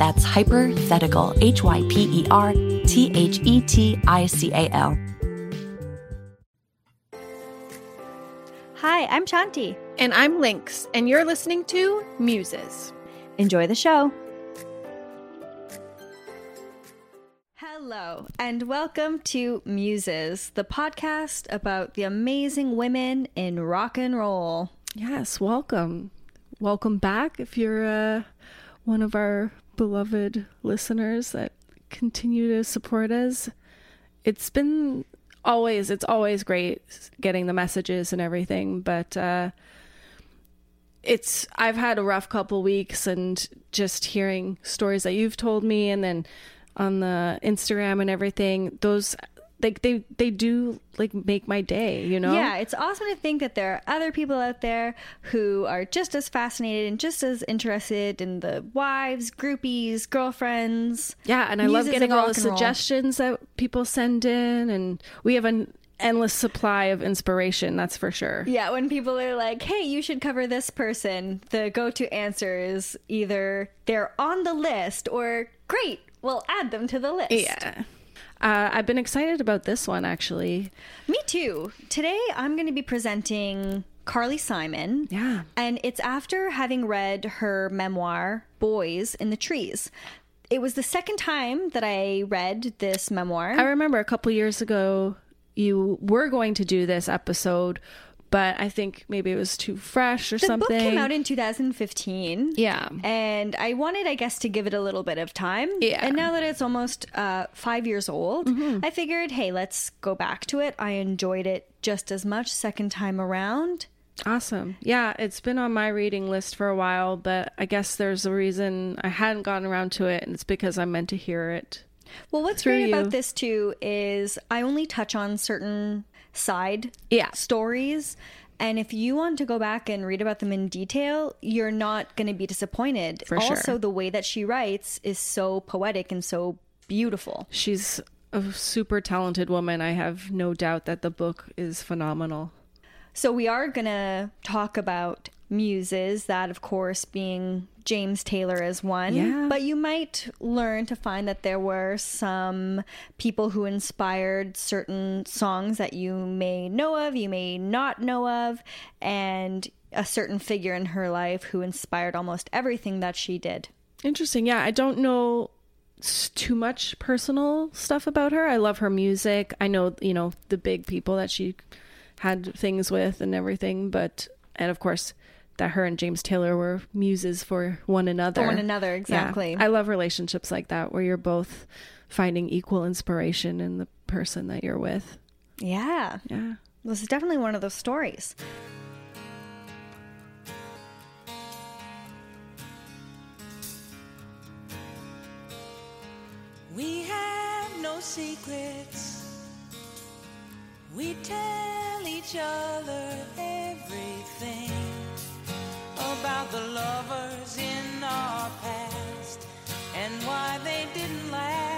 That's Hypothetical, H Y P E R T H E T I C A L. Hi, I'm Shanti. And I'm Lynx, and you're listening to Muses. Enjoy the show. Hello, and welcome to Muses, the podcast about the amazing women in rock and roll. Yes, welcome. Welcome back if you're uh, one of our beloved listeners that continue to support us. It's been always it's always great getting the messages and everything but uh it's i've had a rough couple weeks and just hearing stories that you've told me and then on the instagram and everything those like they they do like make my day you know Yeah, it's awesome to think that there are other people out there who are just as fascinated and just as interested in the wives, groupies, girlfriends. yeah and i love getting all the rock and roll. suggestions that people send in and we have an endless supply of inspiration that's for sure Yeah, when people are like, "Hey, you should cover this person," the go-to answer is either they're on the list or "Great, we'll add them to the list." yeah uh, i've been excited about this one actually Me too. Today I'm going to be presenting Carly Simon. Yeah. And it's after having read her memoir, Boys in the Trees. It was the second time that I read this memoir. I remember a couple years ago you were going to do this episode, but I think maybe it was too fresh or the something. book came out in 2015. yeah. And I wanted, I guess, to give it a little bit of time. Yeah. Mm-hmm. And now that it's almost uh, five years old, I figured, hey, let's go back to it. I enjoyed it just as much second time around. Awesome. Yeah, it's been on my reading list for a while, but I guess there's a reason I hadn't gotten around to it, and it's because I'm meant to hear it. Well, what's great you. about this too is I only touch on certain side Yeah. stories. And if you want to go back and read about them in detail, you're not going to be disappointed. For sure. also, the way that she writes is so poetic and so beautiful. She's a super talented woman. I have no doubt that the book is phenomenal. So, we are going to talk about muses, that of course being James Taylor as one. Yeah. But you might learn to find that there were some people who inspired certain songs that you may know of, you may not know of, and a certain figure in her life who inspired almost everything that she did. Interesting. Yeah, I don't know too much personal stuff about her. I love her music. I know, you know, the big people that she had things with and everything, but and of course that her and James Taylor were muses for one another. For one another, Yeah. exactly. I love relationships like that where you're both finding equal inspiration in the person that you're with. Yeah. Yeah. This is definitely one of those stories. We have no secrets. We tell each other everything about the lovers in our past and why they didn't last.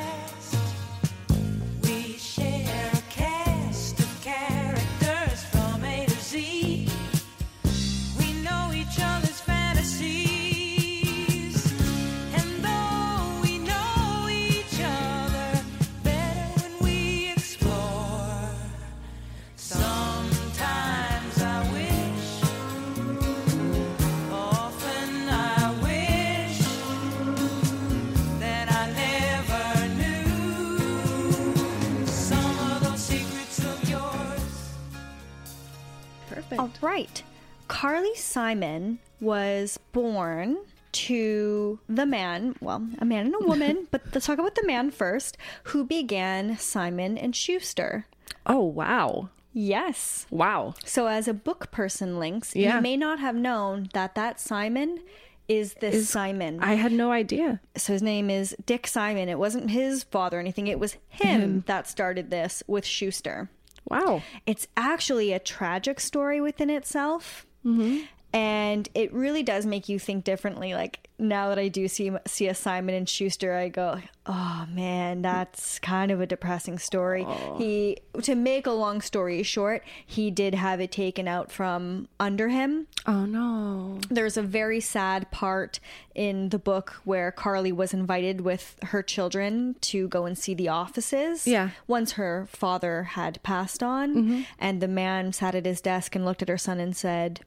Perfect. All oh, right. Carly Simon was born to the man, well, a man and a woman, but let's talk about the man first, who began Simon and Schuster. Oh, wow. Yes. Wow. So as a book person Lynx, Yeah. you may not have known that that Simon is this Is- Simon. I had no idea. so his name is Dick Simon. It wasn't his father or anything. It was him that started this with Schuster. Wow. It's actually a tragic story within itself. Mm-hmm. And it really does make you think differently. Like now that I do see see a Simon and Schuster, I go, "Oh man, that's kind of a depressing story." He, to make a long story short, he did have it taken out from under him Oh, no. there's a very sad part in the book where Carly was invited with her children to go and see the offices. Yeah. Once her father had passed on, mm-hmm. and the man sat at his desk and looked at her son and said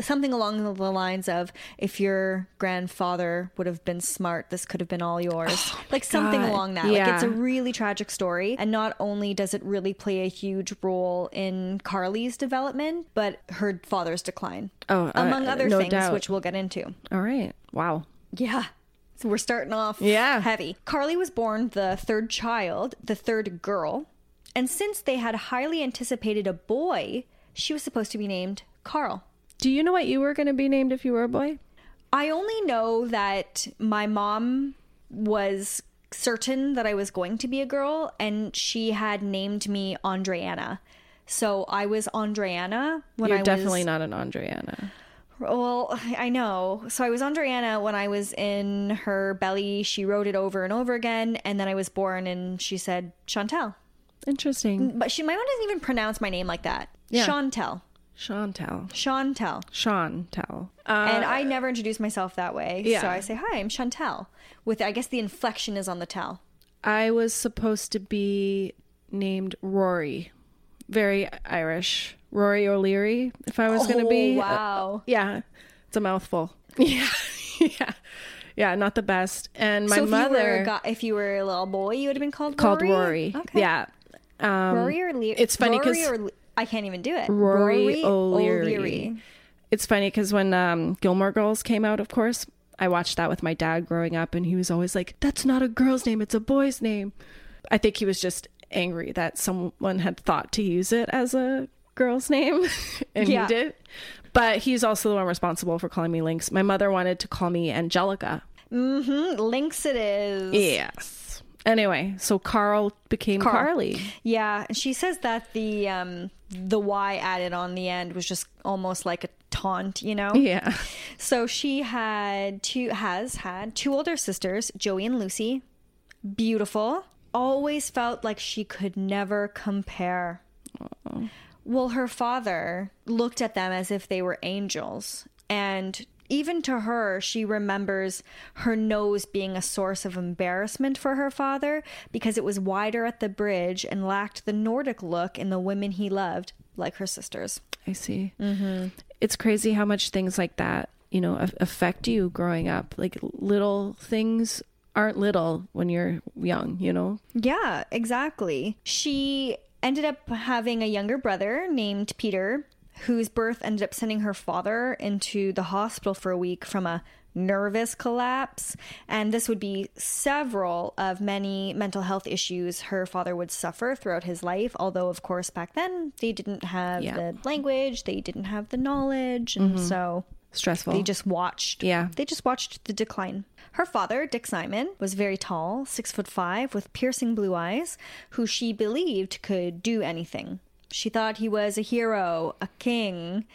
something along the lines of, "If your grandfather would have been smart, this could have been all yours." like something God. along that. Like it's a really tragic story, and not only does it really play a huge role in Carly's development, but her father's decline Oh, uh, among other no things, doubt. which we'll get into. All right. Wow. Yeah. So we're starting off Yeah. heavy. Carly was born the third child, the third girl. And since they had highly anticipated a boy, she was supposed to be named Carl. Do you know what you were going to be named if you were a boy? I only know that my mom was certain that I was going to be a girl, and she had named me Andreana. So I was Andreana when You're I definitely was not an Andreana. Well, I know. So I was Andreana when I was in her belly. She wrote it over and over again, and then I was born, and she said Chantel. Interesting. But she, my mom doesn't even pronounce my name like that. Yeah. Chantel. Chantel. Chantel. Chantel. Uh, and I never introduce myself that way. yeah. So I say, hi, I'm Chantel. With, I guess the inflection is on the tell. I was supposed to be named Rory. Very Irish. Rory O'Leary, if I was going to be. Oh, wow. Yeah. It's a mouthful. Yeah. yeah. Yeah, not the best. And my so if you, were mother a, go- if you were a little boy, you would have been called called Rory? Rory. Okay. Yeah. Um, Rory or Le- it's funny Rory 'cause- or Le- I can't even do it. Rory O'Leary. O'Leary. It's funny because when um, Gilmore Girls came out, of course, I watched that with my dad growing up, and he was always like, "That's not a girl's name; it's a boy's name." I think he was just angry that someone had thought to use it as a girl's name, and Yeah. he did. But he's also the one responsible for calling me Lynx. My mother wanted to call me Angelica. Mm, Lynx it is. Yes. Anyway, so Carl became Carl. Carly. Yeah, and she says that the um the Y added on the end was just almost like a taunt, you know. Yeah. So she had two has had two older sisters, Joey and Lucy. Beautiful. Always felt like she could never compare. Well, her father looked at them as if they were angels. And even to her, she remembers her nose being a source of embarrassment for her father because it was wider at the bridge and lacked the Nordic look in the women he loved, like her sisters. I see. Mm-hmm. It's crazy how much things like that, you know, a- affect you growing up. Like little things aren't little when you're young, you know? Yeah, exactly. She ended up having a younger brother named Peter. Whose birth ended up sending her father into the hospital for a week from a nervous collapse. And this would be several of many mental health issues her father would suffer throughout his life. Although, of course, back then they didn't have Yeah. the language, they didn't have the knowledge. And mm-hmm. so Stressful. they just watched. Yeah. They just watched the decline. Her father, Dick Simon, was very tall, six foot five, with piercing blue eyes, who she believed could do anything. She thought he was a hero, a king.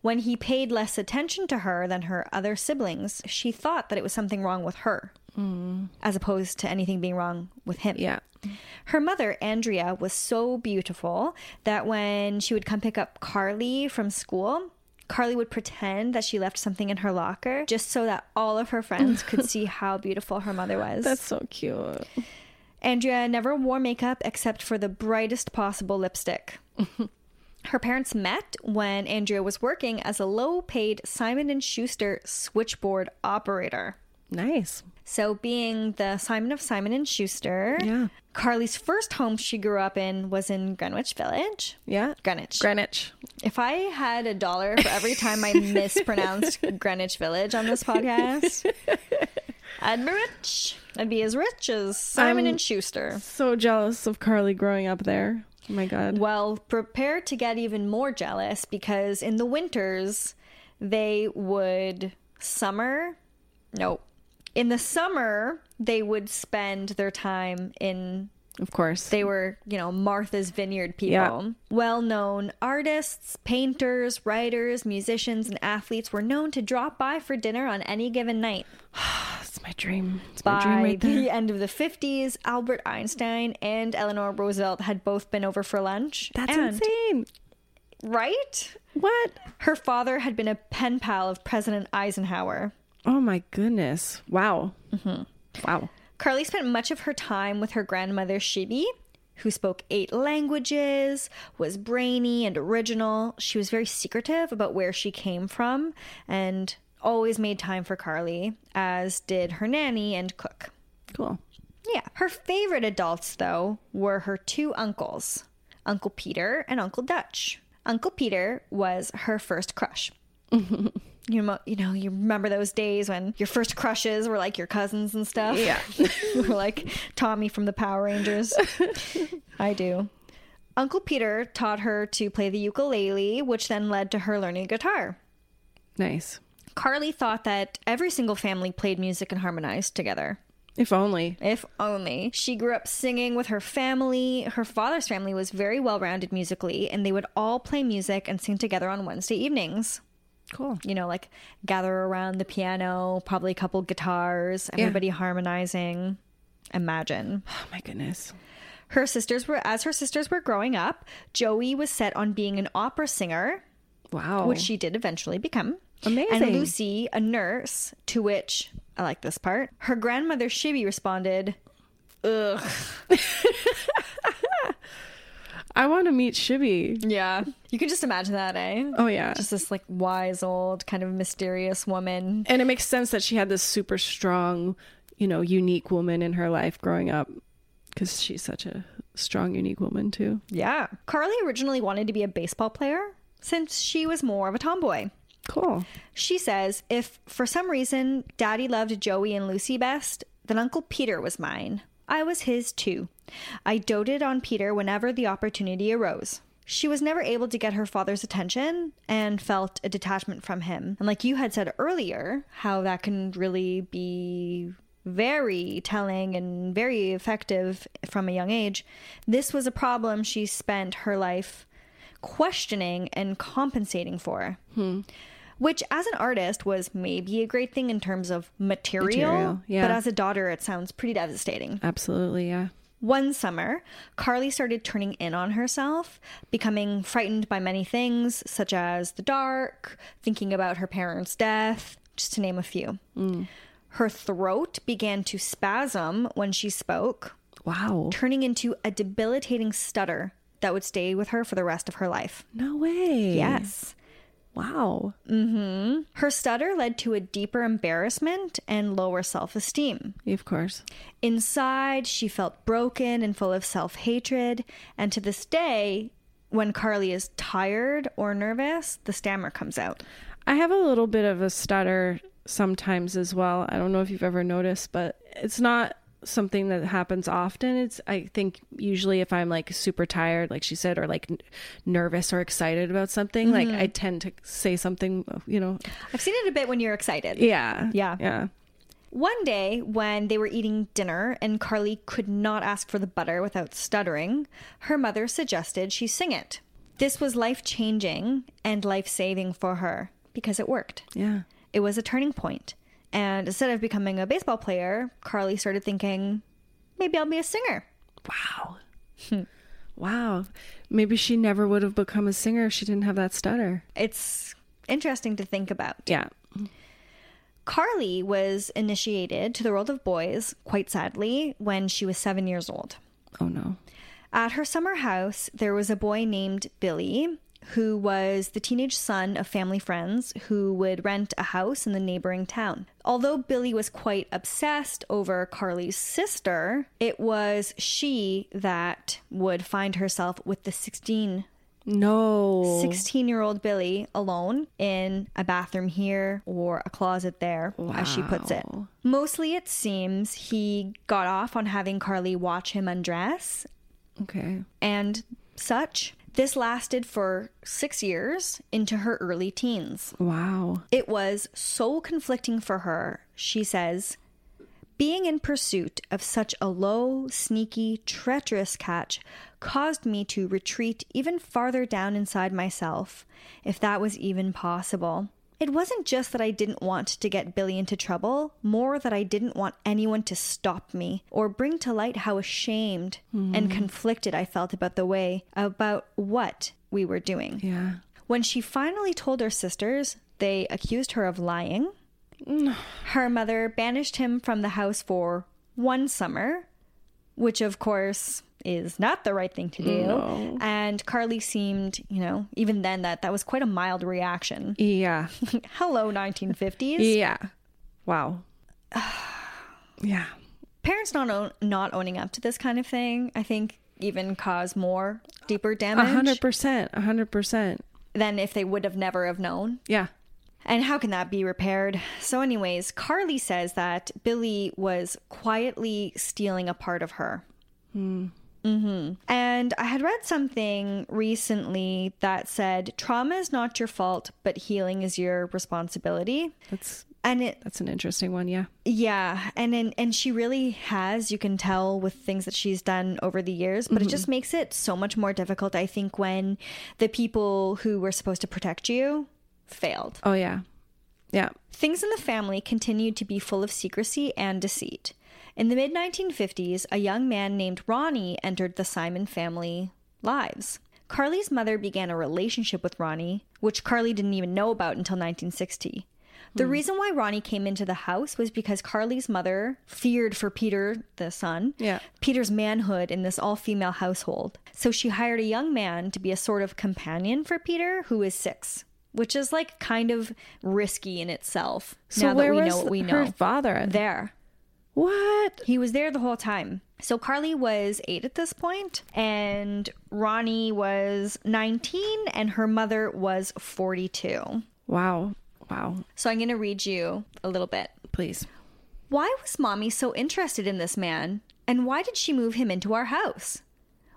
When he paid less attention to her than her other siblings, she thought that it was something wrong with her, mm. as opposed to anything being wrong with him. yeah. Her mother, Andrea, was so beautiful that when she would come pick up Carly from school, Carly would pretend that she left something in her locker just so that all of her friends could see how beautiful her mother was. That's so cute. Andrea never wore makeup except for the brightest possible lipstick. Her parents met when Andrea was working as a low-paid Simon and Schuster switchboard operator. Nice. So, being the Simon of Simon and Schuster, Yeah. Carly's first home she grew up in was in Greenwich Village. Yeah. Greenwich. Greenwich. if I had a dollar for every time I mispronounced Greenwich Village on this podcast, I'd be rich. I'd be as rich as Simon I'm- and Schuster. So jealous of Carly growing up there. Oh my god. Well, prepare to get even more jealous because in the winters they would summer. No. In the summer, they would spend their time in Of course. they were, you know, Martha's Vineyard people. Yeah. Well known artists, painters, writers, musicians, and athletes were known to drop by for dinner on any given night. it's my dream. It's my By dream right there. the end of the 50s, Albert Einstein and Eleanor Roosevelt had both been over for lunch. That's and, insane. Right? What? Her father had been a pen pal of President Eisenhower. Oh my goodness. Wow. Mm-hmm. Wow. Carly spent much of her time with her grandmother Shibi, who spoke eight languages, was brainy and original. She was very secretive about where she came from and always made time for Carly, as did her nanny and cook. Cool. Yeah. Her favorite adults, though, were her two uncles, Uncle Peter and Uncle Dutch. Uncle Peter was her first crush. You know, you know, you remember those days when your first crushes were like your cousins and stuff. Yeah. you were like Tommy from the Power Rangers. I do. Uncle Peter taught her to play the ukulele, which then led to her learning guitar. Nice. Carly thought that every single family played music and harmonized together. If only. If only. She grew up singing with her family. Her father's family was very well rounded musically, and they would all play music and sing together on Wednesday evenings. Cool. You know, like gather around the piano, probably a couple guitars, Yeah. everybody harmonizing. Imagine. Oh my goodness. Her sisters were, as her sisters were growing up, Joey was set on being an opera singer, Wow. which she did eventually become. Amazing. And Lucy, a nurse, to which I like this part. Her grandmother Shibi responded, "Ugh, I want to meet Shibby. yeah." You can just imagine that, eh? Oh yeah. Just this like wise old kind of mysterious woman. and it makes sense that she had this super strong, you know, unique woman in her life growing up because she's such a strong, unique woman too. Yeah. Carly originally wanted to be a baseball player since she was more of a tomboy. Cool. She says, if for some reason daddy loved Joey and Lucy best, then Uncle Peter was mine. I was his too. I doted on Peter whenever the opportunity arose. She was never able to get her father's attention and felt a detachment from him. And like you had said earlier, how that can really be very telling and very effective from a young age. This was a problem she spent her life questioning and compensating for. Hmm. Which, as an artist, was maybe a great thing in terms of material, Material, yeah. but as a daughter, it sounds pretty devastating. Absolutely. Yeah. One summer, Carly started turning in on herself, becoming frightened by many things, such as the dark, thinking about her parents' death, just to name a few. Mm. Her throat began to spasm when she spoke, Wow. turning into a debilitating stutter that would stay with her for the rest of her life. No way. Yes. Wow. Mm-hmm. Her stutter led to a deeper embarrassment and lower self esteem. Of course. Inside, she felt broken and full of self hatred, and to this day, when Carly is tired or nervous, the stammer comes out. I have a little bit of a stutter sometimes as well. I don't know if you've ever noticed, but it's not something that happens often. It's I think usually if I'm like super tired, like she said, or like n- nervous or excited about something, like mm-hmm. I tend to say something, you know. I've seen it a bit when you're excited. Yeah. Yeah. Yeah. One day, when they were eating dinner and Carly could not ask for the butter without stuttering, her mother suggested she sing it. This was life changing and life saving for her because it worked. Yeah. It was a turning point. And instead of becoming a baseball player, Carly started thinking, maybe I'll be a singer. Wow. wow. Maybe she never would have become a singer if she didn't have that stutter. It's interesting to think about. Yeah. Carly was initiated to the world of boys, quite sadly, when she was seven years old. Oh no. At her summer house, there was a boy named Billy who was the teenage son of family friends who would rent a house in the neighboring town. Although Billy was quite obsessed over Carly's sister, it was she that would find herself with the 16 No. 16 year old Billy alone in a bathroom here or a closet there, as she puts it. Mostly, it seems he got off on having Carly watch him undress Okay. and such. This lasted for six years into her early teens. Wow. It was so conflicting for her, she says. Being in pursuit of such a low, sneaky, treacherous catch caused me to retreat even farther down inside myself, if that was even possible. It wasn't just that I didn't want to get Billy into trouble, more that I didn't want anyone to stop me or bring to light how ashamed and hmm. conflicted I felt about the way, about what we were doing. Yeah. When she finally told her sisters, they accused her of lying. Her mother banished him from the house for one summer, which of course is not the right thing to do. And Carly seemed, you know, even then that that was quite a mild reaction. Yeah. Hello 1950s. Yeah. Wow. yeah. Parents not own, not owning up to this kind of thing, I think even cause more deeper damage A hundred percent. A hundred percent. than if they would have never have known. Yeah. And how can that be repaired? So, anyways, Carly says that Billy was quietly stealing a part of her. Hmm. Hmm And I had read something recently that said trauma is not your fault, but healing is your responsibility. That's And it, that's an interesting one. Yeah. yeah, and and, and she really has. You can tell with things that she's done over the years, but it just makes it so much more difficult. I think when the people who were supposed to protect you failed. Oh yeah. Yeah. Things in the family continued to be full of secrecy and deceit. In the mid 1950s, a young man named Ronnie entered the Simon family lives. Carly's mother began a relationship with Ronnie, which Carly didn't even know about until 1960. The hmm. reason why Ronnie came into the house was because Carly's mother feared for Peter, the son, Yeah. Peter's manhood in this all female household. So she hired a young man to be a sort of companion for Peter, who is six, which is like kind of risky in itself. So now where that we was know what we her know. father? There. What? He was there the whole time. So Carly was eight at this point, and Ronnie was 19, and her mother was 42. Wow. Wow. So I'm going to read you a little bit. Please. Why was mommy so interested in this man? And why did she move him into our house?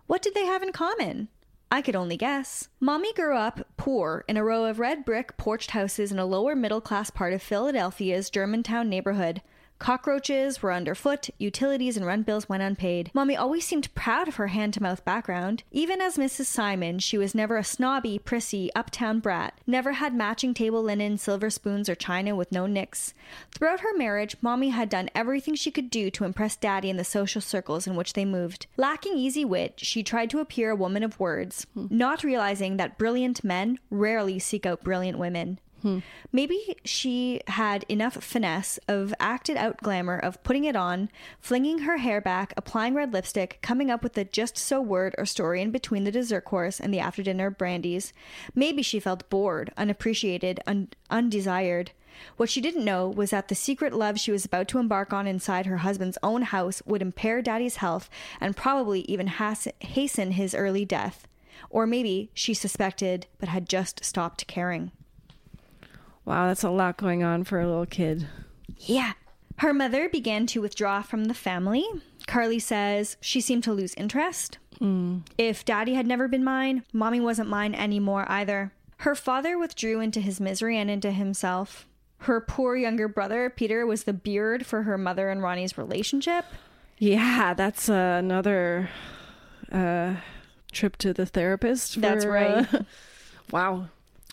What did they have in common? I could only guess. Mommy grew up poor in a row of red brick porched houses in a lower middle class part of Philadelphia's Germantown neighborhood. Cockroaches were underfoot, utilities and rent bills went unpaid. Mommy always seemed proud of her hand to mouth background. Even as Mrs. Simon, she was never a snobby, prissy, uptown brat, never had matching table linen, silver spoons, or china with no nicks. Throughout her marriage, Mommy had done everything she could do to impress Daddy in the social circles in which they moved. Lacking easy wit, she tried to appear a woman of words, hmm. not realizing that brilliant men rarely seek out brilliant women. Hmm. Maybe she had enough finesse of acted out glamour of putting it on, flinging her hair back, applying red lipstick, coming up with a just so word or story in between the dessert course and the after dinner brandies. Maybe she felt bored, unappreciated, un- undesired. What she didn't know was that the secret love she was about to embark on inside her husband's own house would impair Daddy's health and probably even has- hasten his early death. Or maybe she suspected but had just stopped caring. Wow, that's a lot going on for a little kid. Yeah. Her mother began to withdraw from the family. Carly says she seemed to lose interest. If daddy had never been mine, mommy wasn't mine anymore either. Her father withdrew into his misery and into himself. Her poor younger brother, Peter, was the beard for her mother and Ronnie's relationship. Yeah, that's uh, another uh, trip to the therapist. for, That's right. uh, wow.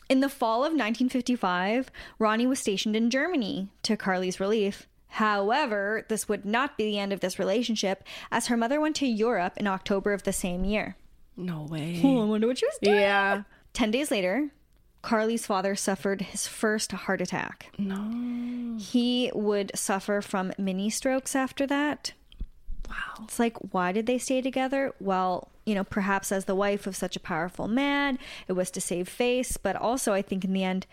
In the fall of 1955, Ronnie was stationed in Germany to Carly's relief. However, this would not be the end of this relationship, as her mother went to Europe in October of the same year. No way. Oh, I wonder what she was doing. Yeah. Ten days later, Carly's father suffered his first heart attack. No. He would suffer from mini strokes after that. Wow. It's like, why did they stay together? Well, you know, perhaps as the wife of such a powerful man, it was to save face, but also I think in the end,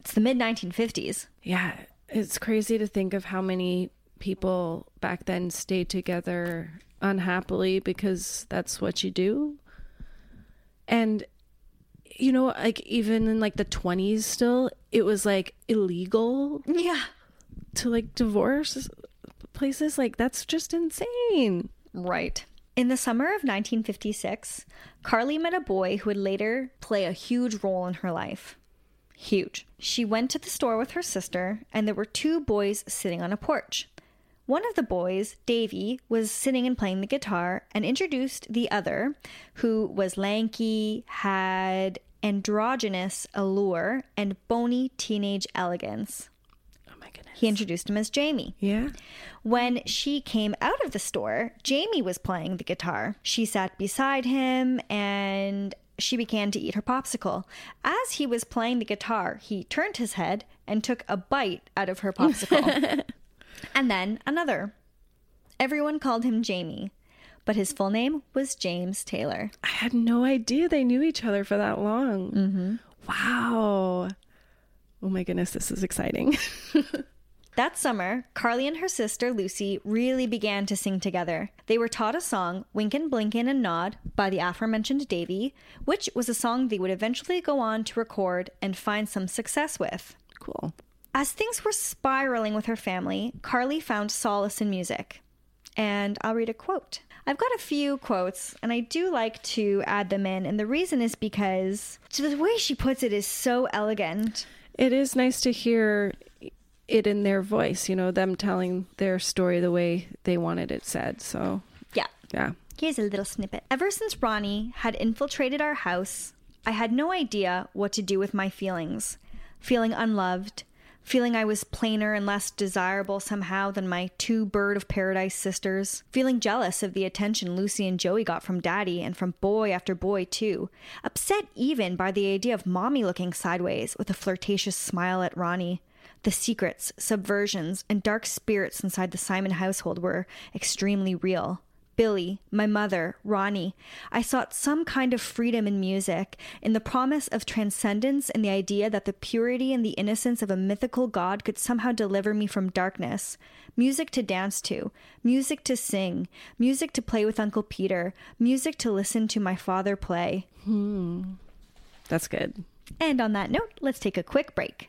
it's the mid 1950s. Yeah, it's crazy to think of how many people back then stayed together unhappily because that's what you do. And you know, like even in like the 20s still, it was like illegal Yeah. to like divorce places like that's just insane. Right. In the summer of 1956, Carly met a boy who would later play a huge role in her life. Huge. She went to the store with her sister, and there were two boys sitting on a porch. One of the boys, Davy, was sitting and playing the guitar and introduced the other, who was lanky, had androgynous allure, and bony teenage elegance. Goodness. He introduced him as Jamie. Yeah. When she came out of the store, Jamie was playing the guitar. She sat beside him and she began to eat her popsicle. As he was playing the guitar, he turned his head and took a bite out of her popsicle. and then another. Everyone called him Jamie, but his full name was James Taylor. I had no idea they knew each other for that long. Mm-hmm. Wow. Oh my goodness, this is exciting. That summer, Carly and her sister Lucy really began to sing together. They were taught a song, Winkin', Blinkin', and Nod, by the aforementioned Davy, which was a song they would eventually go on to record and find some success with. cool. As things were spiraling with her family, Carly found solace in music. And I'll read a quote. I've got a few quotes, and I do like to add them in, and the reason is because the way she puts it is so elegant. It is nice to hear it in their voice, you know, them telling their story the way they wanted it said. So, Yeah. yeah. Here's a little snippet. Ever since Ronnie had infiltrated our house, I had no idea what to do with my feelings. Feeling unloved, feeling I was plainer and less desirable somehow than my two bird of paradise sisters, feeling jealous of the attention Lucy and Joey got from daddy and from boy after boy, too. Upset even by the idea of mommy looking sideways with a flirtatious smile at Ronnie. The secrets, subversions, and dark spirits inside the Simon household were extremely real. Billy, my mother, Ronnie. I sought some kind of freedom in music, in the promise of transcendence and the idea that the purity and the innocence of a mythical God could somehow deliver me from darkness. Music to dance to, music to sing, music to play with Uncle Peter, music to listen to my father play. Hmm. That's good. And on that note, let's take a quick break.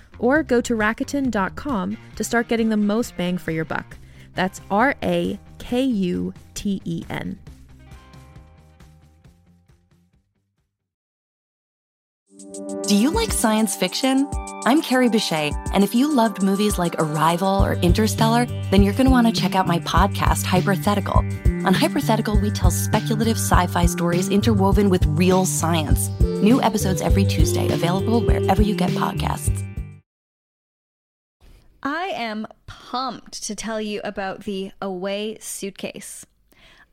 Or go to Rakuten.com to start getting the most bang for your buck. That's R A K U T E N. Do you like science fiction? I'm Carrie Bechet, and if you loved movies like Arrival or Interstellar, then you're going to want to check out my podcast, Hypothetical. On Hypothetical, we tell speculative sci fi stories interwoven with real science. New episodes every Tuesday, available wherever you get podcasts. I am pumped to tell you about the Away suitcase.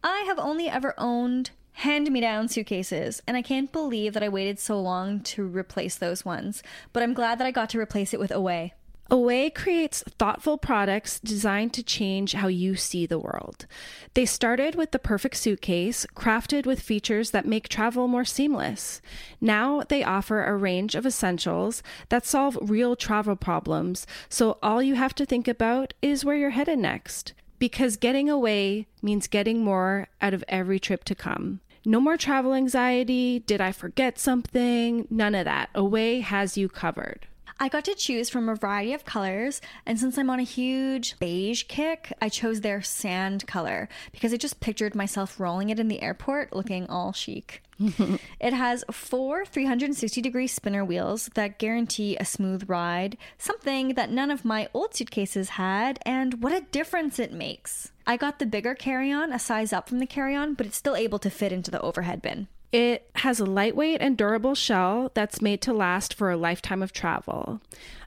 I have only ever owned hand me down suitcases, and I can't believe that I waited so long to replace those ones, but I'm glad that I got to replace it with Away. Away creates thoughtful products designed to change how you see the world. They started with the perfect suitcase, crafted with features that make travel more seamless. Now they offer a range of essentials that solve real travel problems, so all you have to think about is where you're headed next. Because getting away means getting more out of every trip to come. No more travel anxiety. Did I forget something? None of that. Away has you covered. I got to choose from a variety of colors, and since I'm on a huge beige kick, I chose their sand color because I just pictured myself rolling it in the airport looking all chic. it has four 360 degree spinner wheels that guarantee a smooth ride, something that none of my old suitcases had, and what a difference it makes. I got the bigger carry on, a size up from the carry on, but it's still able to fit into the overhead bin. It has a lightweight and durable shell that's made to last for a lifetime of travel.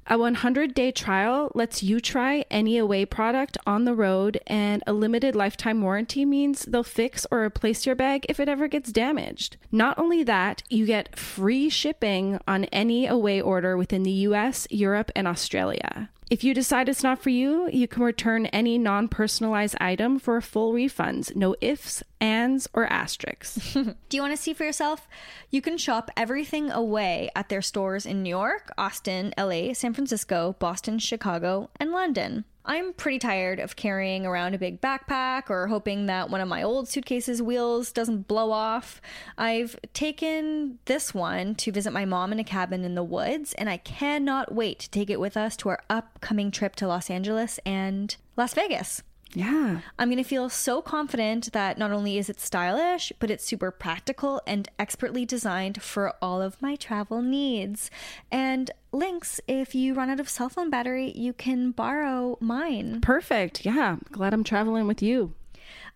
A 100 day trial lets you try any Away product on the road, and a limited lifetime warranty means they'll fix or replace your bag if it ever gets damaged. Not only that, you get free shipping on any Away order within the US, Europe, and Australia. If you decide it's not for you, you can return any non personalized item for full refunds. No ifs, ands, or asterisks. Do you want to see for yourself? You can shop everything away at their stores in New York, Austin, LA, San Francisco, Boston, Chicago, and London. I'm pretty tired of carrying around a big backpack or hoping that one of my old suitcases' wheels doesn't blow off. I've taken this one to visit my mom in a cabin in the woods, and I cannot wait to take it with us to our upcoming trip to Los Angeles and Las Vegas. Yeah. I'm going to feel so confident that not only is it stylish, but it's super practical and expertly designed for all of my travel needs. And Lynx, if you run out of cell phone battery, you can borrow mine. Perfect. Yeah. Glad I'm traveling with you.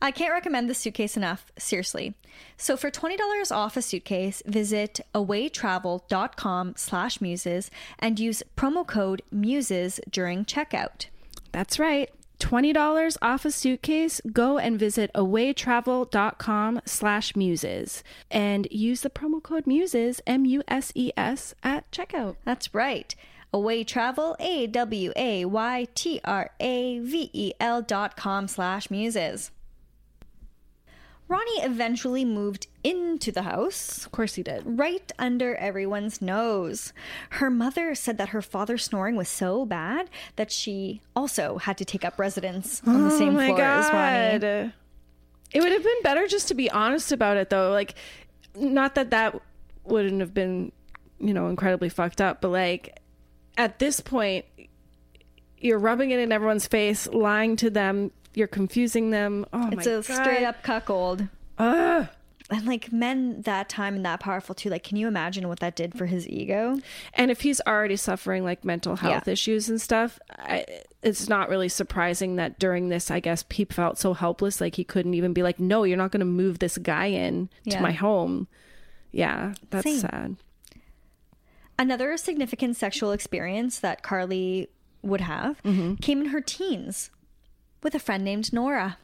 I can't recommend this suitcase enough, seriously. So for $20 off a suitcase, visit awaytravel.com slash muses and use promo code muses during checkout. That's right. $20 off a suitcase, go and visit awaytravel.com slash muses and use the promo code muses, M U S E S, at checkout. That's right. Away travel, A W A Y T R A V E L dot com slash muses. Ronnie eventually moved into the house Of course he did. right under everyone's nose. Her mother said that her father's snoring was so bad that she also had to take up residence on the same oh floor as Ronnie. It would have been better just to be honest about it, though. Like, not that that wouldn't have been, you know, incredibly fucked up, but like, at this point, you're rubbing it in everyone's face, lying to them, you're confusing them. Oh It's a God. straight up cuckold. Ugh. And like men that time and that powerful too. Like, can you imagine what that did for his ego? And if he's already suffering like mental health Yeah. issues and stuff, I, it's not really surprising that during this, I guess, he felt so helpless. Like he couldn't even be like, no, you're not going to move this guy in Yeah. to my home. Yeah, that's Same. sad. Another significant sexual experience that Carly would have mm-hmm. came in her teens with a friend named Nora.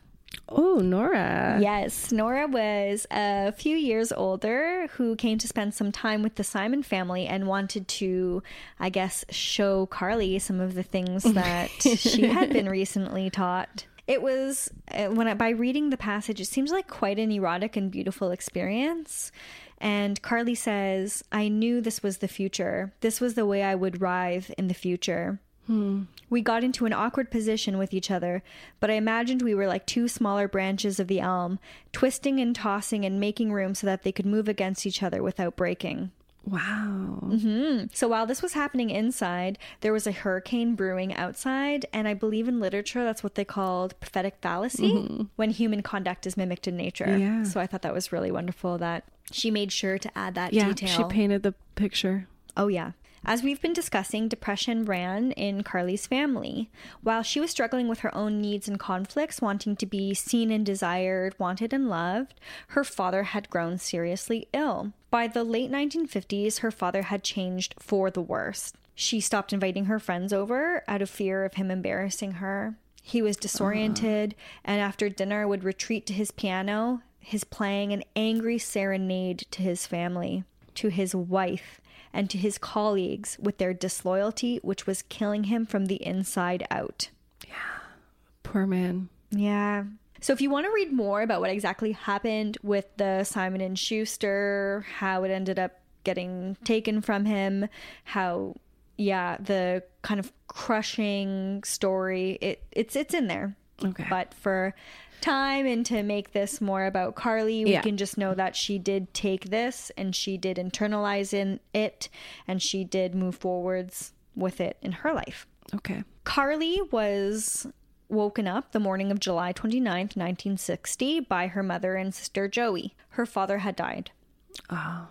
Oh, Nora. Yes, Nora was a few years older who came to spend some time with the Simon family and wanted to, I guess, show Carly some of the things that she had been recently taught. It was uh, when I, by reading the passage, it seems like quite an erotic and beautiful experience. And Carly says, "I knew this was the future. This was the way I would writhe in the future." We got into an awkward position with each other, but I imagined we were like two smaller branches of the elm, twisting and tossing and making room so that they could move against each other without breaking. Wow. Mm-hmm. So while this was happening inside, there was a hurricane brewing outside, and I believe in literature that's what they called prophetic fallacy mm-hmm. when human conduct is mimicked in nature. Yeah. So I thought that was really wonderful that she made sure to add that Yeah, detail. she painted the picture. Oh, yeah. As we've been discussing, depression ran in Carly's family. While she was struggling with her own needs and conflicts, wanting to be seen and desired, wanted and loved, her father had grown seriously ill. By the late 1950s, her father had changed for the worse. She stopped inviting her friends over out of fear of him embarrassing her. He was disoriented ah. and after dinner would retreat to his piano, his playing an angry serenade to his family, to his wife, and to his colleagues with their disloyalty, which was killing him from the inside out. Yeah. Poor man. Yeah. So if you want to read more about what exactly happened with the Simon and Schuster, how it ended up getting taken from him, how yeah, the kind of crushing story, it it's it's in there. Okay. But for time and to make this more about Carly, we Yeah. can just know that she did take this and she did internalize in it and she did move forwards with it in her life. Okay. Carly was woken up the morning of July 29th, 1960, by her mother and sister Joey. Her father had died. Oh.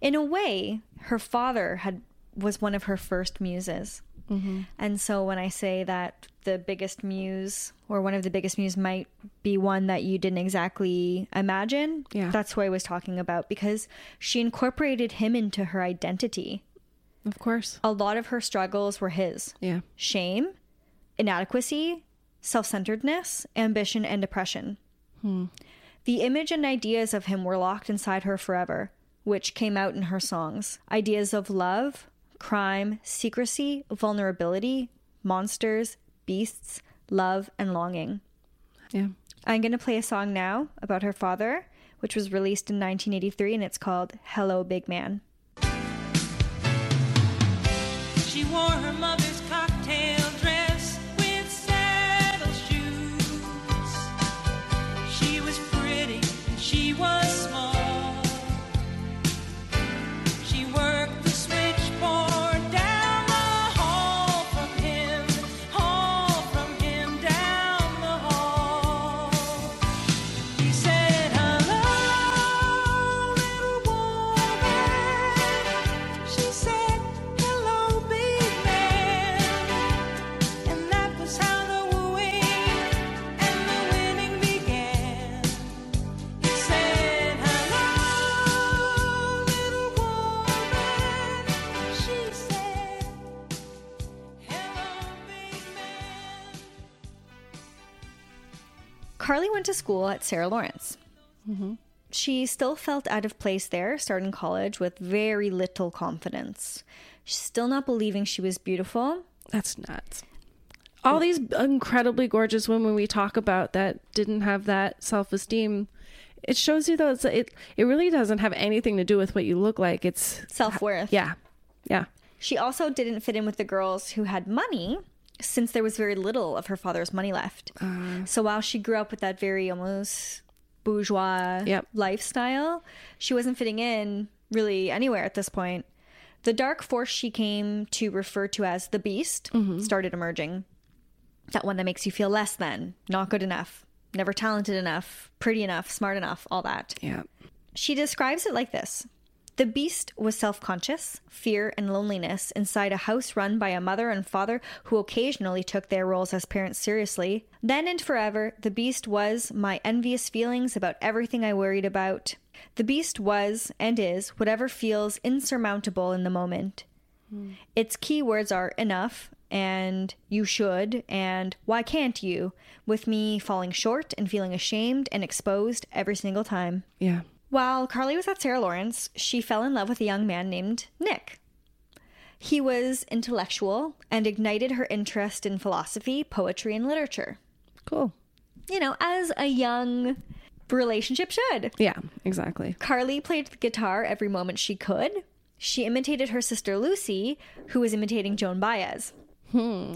In a way, her father had was one of her first muses. Mm-hmm. And so when I say that the biggest muse or one of the biggest muse might be one that you didn't exactly imagine, Yeah. that's what I was talking about because she incorporated him into her identity. Of course. A lot of her struggles were his Yeah. shame, inadequacy, self centeredness, ambition, and depression. Hmm. The image and ideas of him were locked inside her forever, which came out in her songs. Ideas of love, crime, secrecy, vulnerability, monsters, beasts, love, and longing. Yeah. I'm going to play a song now about her father, which was released in 1983, and it's called Hello, Big Man. She wore her mother's cocktail Carly went to school at Sarah Lawrence. Mm-hmm. She still felt out of place there, starting college with very little confidence. She's still not believing she was beautiful. That's nuts. All these incredibly gorgeous women we talk about that didn't have that self esteem. It shows you though it it really doesn't have anything to do with what you look like. It's Self worth. yeah, yeah, She also didn't fit in with the girls who had money since there was very little of her father's money left. Uh. so while she grew up with that very almost bourgeois Yep. lifestyle, she wasn't fitting in really anywhere at this point. The dark force she came to refer to as the beast mm-hmm. started emerging. That one that makes you feel less than, not good enough, never talented enough, pretty enough, smart enough, all that. yeah. She describes it like this The beast was self conscious, fear, and loneliness inside a house run by a mother and father who occasionally took their roles as parents seriously. Then and forever, the beast was my envious feelings about everything I worried about. The beast was and is whatever feels insurmountable in the moment. Hmm. Its key words are enough and you should and why can't you, with me falling short and feeling ashamed and exposed every single time. Yeah. While Carly was at Sarah Lawrence, she fell in love with a young man named Nick. He was intellectual and ignited her interest in philosophy, poetry, and literature. Cool. You know, as a young relationship should. Yeah, exactly. Carly played the guitar every moment she could. She imitated her sister Lucy, who was imitating Joan Baez. Hmm.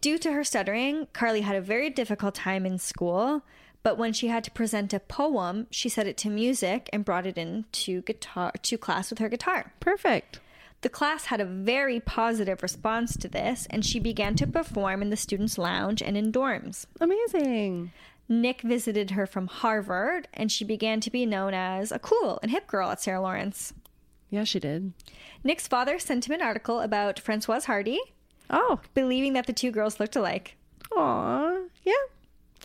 Due to her stuttering, Carly had a very difficult time in school, But when she had to present a poem, she set it to music and brought it into guitar to class with her guitar. Perfect. The class had a very positive response to this, and she began to perform in the students' lounge and in dorms. Amazing. Nick visited her from Harvard, and she began to be known as a cool and hip girl at Sarah Lawrence. Yeah, she did. Nick's father sent him an article about Francoise Hardy, Oh. believing that the two girls looked alike. Aw. Yeah.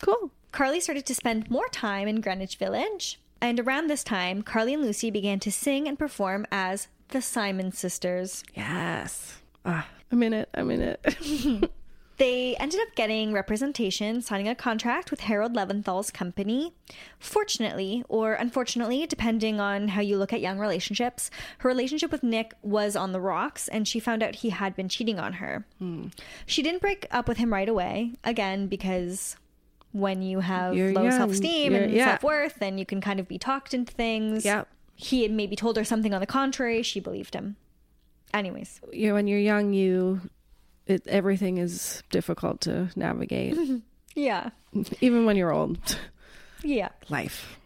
Cool. Carly started to spend more time in Greenwich Village, and around this time, Carly and Lucy began to sing and perform as the Simon Sisters. Yes. Ah, I'm in it. I'm in it. They ended up getting representation, signing a contract with Harold Leventhal's company. Fortunately, or unfortunately, depending on how you look at young relationships, her relationship with Nick was on the rocks and she found out he had been cheating on her. She didn't break up with him right away, again, because when you have You're low young. self esteem You're- and yeah. self worth, then you can kind of be talked into things. Yep. He had maybe told her something on the contrary, she believed him. Anyways, you when you're young, you it, everything is difficult to navigate. yeah, Even when you're old. yeah. Life.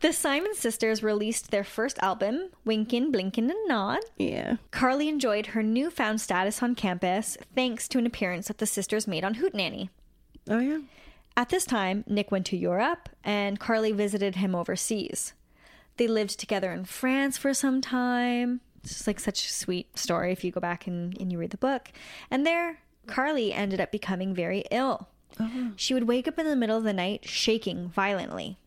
The Simon sisters released their first album, Winkin', Blinkin', and Nod. Yeah. Carly enjoyed her newfound status on campus thanks to an appearance that the sisters made on Hootenanny. Oh yeah. At this time, Nick went to Europe and Carly visited him overseas. They lived together in France for some time. It's just like such a sweet story if you go back and, and you read the book. And there, Carly ended up becoming very ill. Oh. She would wake up in the middle of the night shaking violently.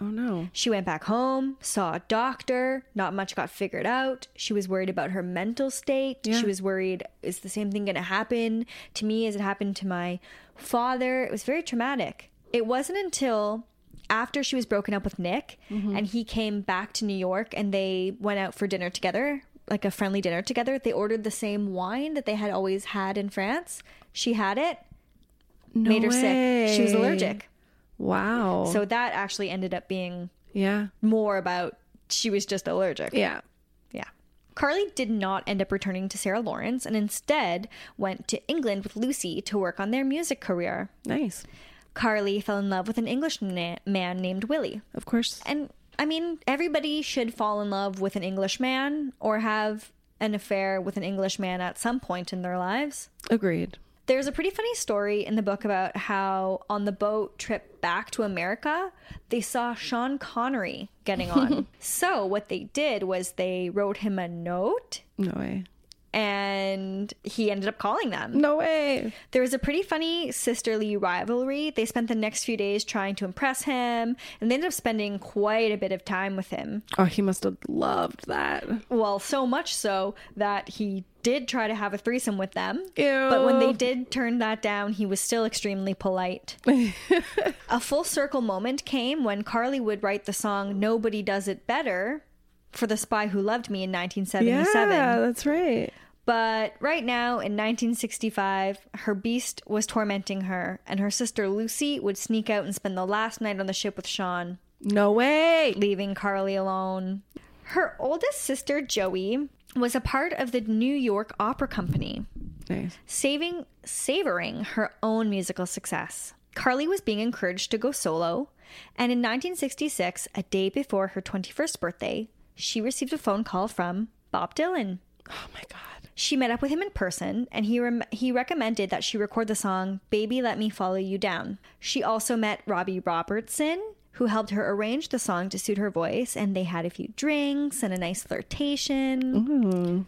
Oh no. She went back home, saw a doctor, not much got figured out. She was worried about her mental state. Yeah. She was worried, is the same thing going to happen to me as it happened to my father? It was very traumatic. It wasn't until after she was broken up with Nick mm-hmm. and he came back to New York and they went out for dinner together, like a friendly dinner together. They ordered the same wine that they had always had in France. She had it, No made her sick. She was allergic. Wow. So that actually ended up being yeah. more about she was just allergic. Yeah. Yeah. Carly did not end up returning to Sarah Lawrence and instead went to England with Lucy to work on their music career. Nice. Carly fell in love with an English na- man named Willie. Of course. And I mean, everybody should fall in love with an English man or have an affair with an English man at some point in their lives. Agreed. There's a pretty funny story in the book about how on the boat trip back to America, they saw Sean Connery getting on. so what they did was they wrote him a note No way. and he ended up calling them. No way. There was a pretty funny sisterly rivalry. They spent the next few days trying to impress him and they ended up spending quite a bit of time with him. Oh, he must have loved that. Well, so much so that he did try to have a threesome with them. Ew. But when they did turn that down, he was still extremely polite. a full circle moment came when Carly would write the song Nobody Does It Better for The Spy Who Loved Me in 1977. Yeah, that's right. But right now, in 1965, her beast was tormenting her, and her sister Lucy would sneak out and spend the last night on the ship with Sean No way. leaving Carly alone. Her oldest sister, Joey, was a part of the New York Opera Company, Nice. saving savoring her own musical success. Carly was being encouraged to go solo, and in 1966, a day before her 21st birthday, she received a phone call from Bob Dylan. Oh my god. She met up with him in person and he rem- he recommended that she record the song Baby Let Me Follow You Down. She also met Robbie Robertson who helped her arrange the song to suit her voice and they had a few drinks and a nice flirtation. Mm-hmm.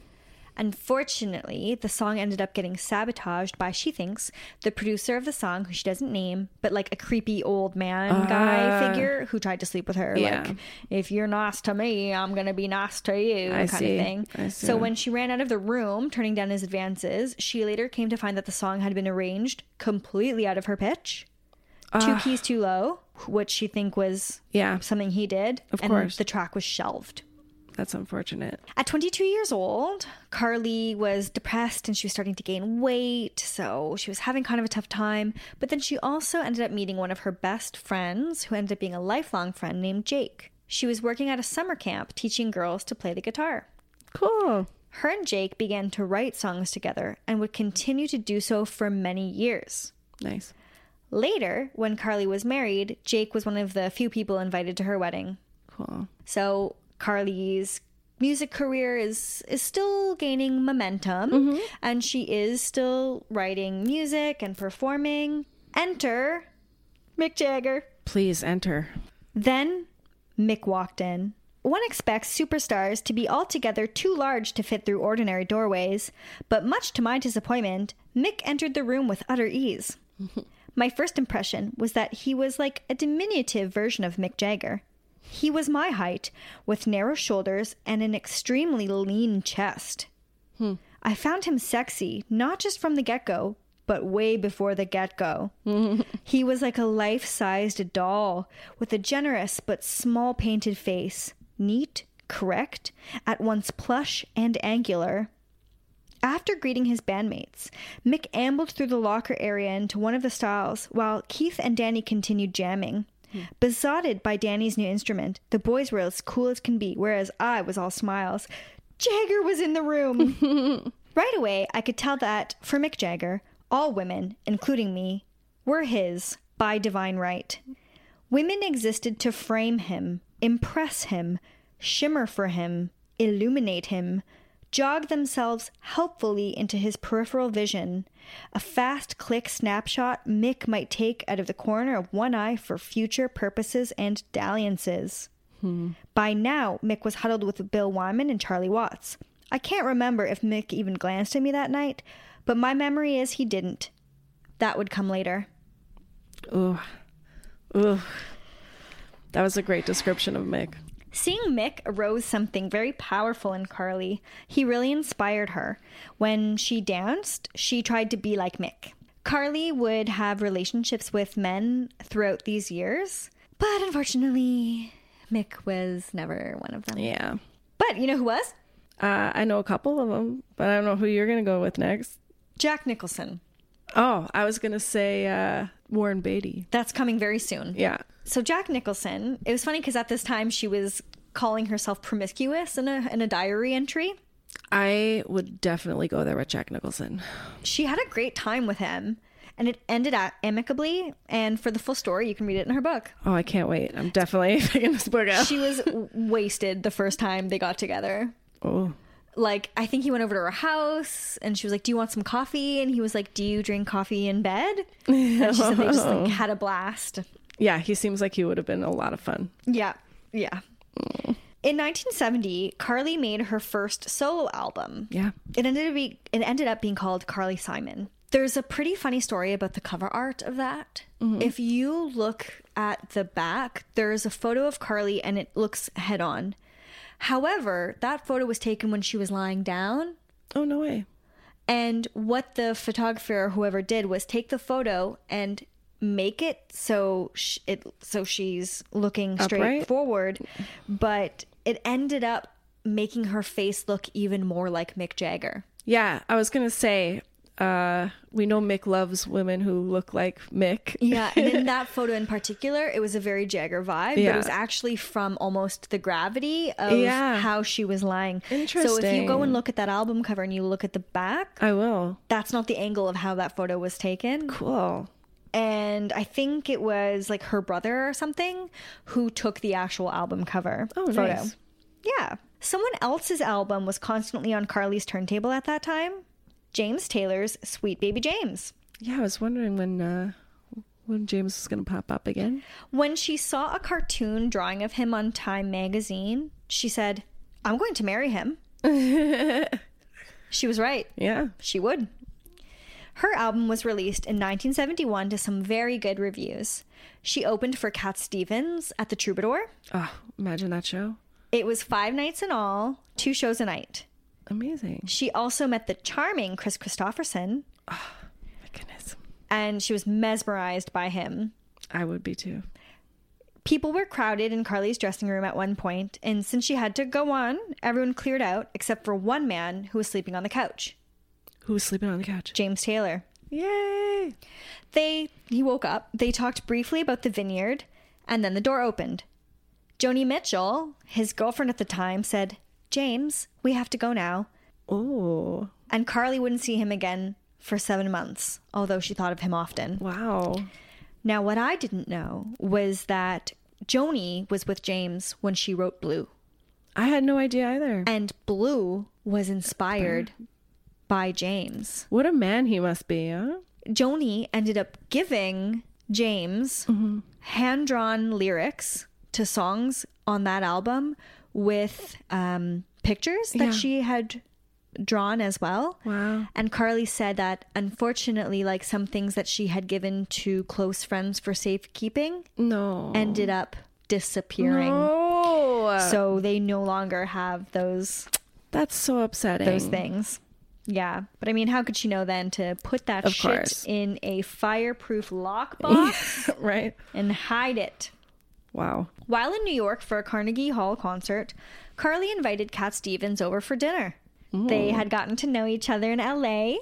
Unfortunately, the song ended up getting sabotaged by, she thinks, the producer of the song, who she doesn't name, but like a creepy old man ah. guy figure who tried to sleep with her. Yeah. Like, if you're nice to me, I'm going to be nice to you, I kind see. of thing. I see. So when she ran out of the room, turning down his advances, she later came to find that the song had been arranged completely out of her pitch. Two ah. keys too low, which she think was Yeah, something he did. Of and course. The track was shelved. that's unfortunate. At 22 years old, Carly was depressed and she was starting to gain weight, so she was having kind of a tough time. But then she also ended up meeting one of her best friends, who ended up being a lifelong friend named Jake. She was working at a summer camp teaching girls to play the guitar. Cool. Her and Jake began to write songs together and would continue to do so for many years. Nice. Later, when Carly was married, Jake was one of the few people invited to her wedding. Cool. So Carly's music career is is still gaining momentum mm-hmm. and she is still writing music and performing. Enter Mick Jagger. Please enter. Then Mick walked in. One expects superstars to be altogether too large to fit through ordinary doorways, but much to my disappointment, Mick entered the room with utter ease. my first impression was that he was like a diminutive version of Mick Jagger. He was my height, with narrow shoulders and an extremely lean chest. Hmm. I found him sexy, not just from the get go, but way before the get go. he was like a life sized doll with a generous but small painted face, neat, correct, at once plush and angular. After greeting his bandmates, Mick ambled through the locker area into one of the stalls while Keith and Danny continued jamming. Besotted by Danny's new instrument, the boys were as cool as can be, whereas I was all smiles. Jagger was in the room. right away, I could tell that, for Mick Jagger, all women, including me, were his by divine right. Women existed to frame him, impress him, shimmer for him, illuminate him, jog themselves helpfully into his peripheral vision. A fast click snapshot Mick might take out of the corner of one eye for future purposes and dalliances. By now, Mick was huddled with Bill Wyman and Charlie Watts. I can't remember if Mick even glanced at me that night, but my memory is he didn't. That would come later. Ugh. Ugh. That was a great description of Mick. Seeing Mick arose something very powerful in Carly. He really inspired her. When she danced, she tried to be like Mick. Carly would have relationships with men throughout these years, but unfortunately, Mick was never one of them. Yeah. But you know who was? Uh, I know a couple of them, but I don't know who you're going to go with next. Jack Nicholson. Oh, I was going to say uh, Warren Beatty. That's coming very soon. Yeah. So Jack Nicholson, it was funny because at this time she was calling herself promiscuous in a in a diary entry. I would definitely go there with Jack Nicholson. She had a great time with him, and it ended out amicably. And for the full story, you can read it in her book. Oh, I can't wait. I'm definitely picking this book out. She was wasted the first time they got together. oh, Like I think he went over to her house, and she was like, "Do you want some coffee?" And he was like, "Do you drink coffee in bed?" And she said they just like had a blast. yeah. He seems like he would have been a lot of fun. Yeah, yeah. In 1970, Carly made her first solo album. Yeah. It ended up be, it ended up being called Carly Simon. There's a pretty funny story about the cover art of that. Mm-hmm. If you look at the back, there's a photo of Carly and it looks head on. However, that photo was taken when she was lying down. Oh, no way. And what the photographer or whoever did was take the photo and make it so sh- it so she's looking straight Upright? forward, but it ended up making her face look even more like Mick Jagger. Yeah. I was going to say, uh, we know Mick loves women who look like Mick. Yeah, and in that photo in particular, it was a very Jagger vibe, but Yeah. it was actually from almost the gravity of Yeah. how she was lying. Interesting. So if you go and look at that album cover and you look at the back, I will. that's not the angle of how that photo was taken. Cool. and I think it was like her brother or something who took the actual album cover Oh, photo. nice. Yeah. Someone else's album was constantly on Carly's turntable at that time. James Taylor's Sweet Baby James. Yeah. I was wondering when, uh, when James was going to pop up again. When she saw a cartoon drawing of him on Time magazine, she said, I'm going to marry him. she was right. Yeah. She would. Her album was released in 1971 to some very good reviews. She opened for Cat Stevens at the Troubadour. Oh, imagine that show. It was five nights in all, two shows a night. Amazing. She also met the charming Kris Kristofferson, Oh, My goodness. and she was mesmerized by him. I would be too. People were crowded in Carly's dressing room at one point, and since she had to go on, everyone cleared out except for one man who was sleeping on the couch Who was sleeping on the couch? James Taylor. Yay! They he woke up. They talked briefly about the vineyard, and then the door opened. Joni Mitchell, his girlfriend at the time, said, "James, we have to go now." Oh, And Carly wouldn't see him again for 7 months, although she thought of him often. wow. Now, what I didn't know was that Joni was with James when she wrote Blue, I had no idea either. and Blue was inspired by James. What a man he must be, huh? Joni ended up giving James mm-hmm. hand drawn lyrics to songs on that album with um, pictures that Yeah. she had drawn as well. Wow. And Carly said that unfortunately, like some things that she had given to close friends for safekeeping No. ended up disappearing. Oh, So they no longer have those that's so upsetting. those things. Yeah, but I mean, how could she know then to put that Of shit course. in a fireproof lockbox right? and hide it? Wow. While in New York for a Carnegie Hall concert, Carly invited Cat Stevens over for dinner. They had gotten to know each other in LA.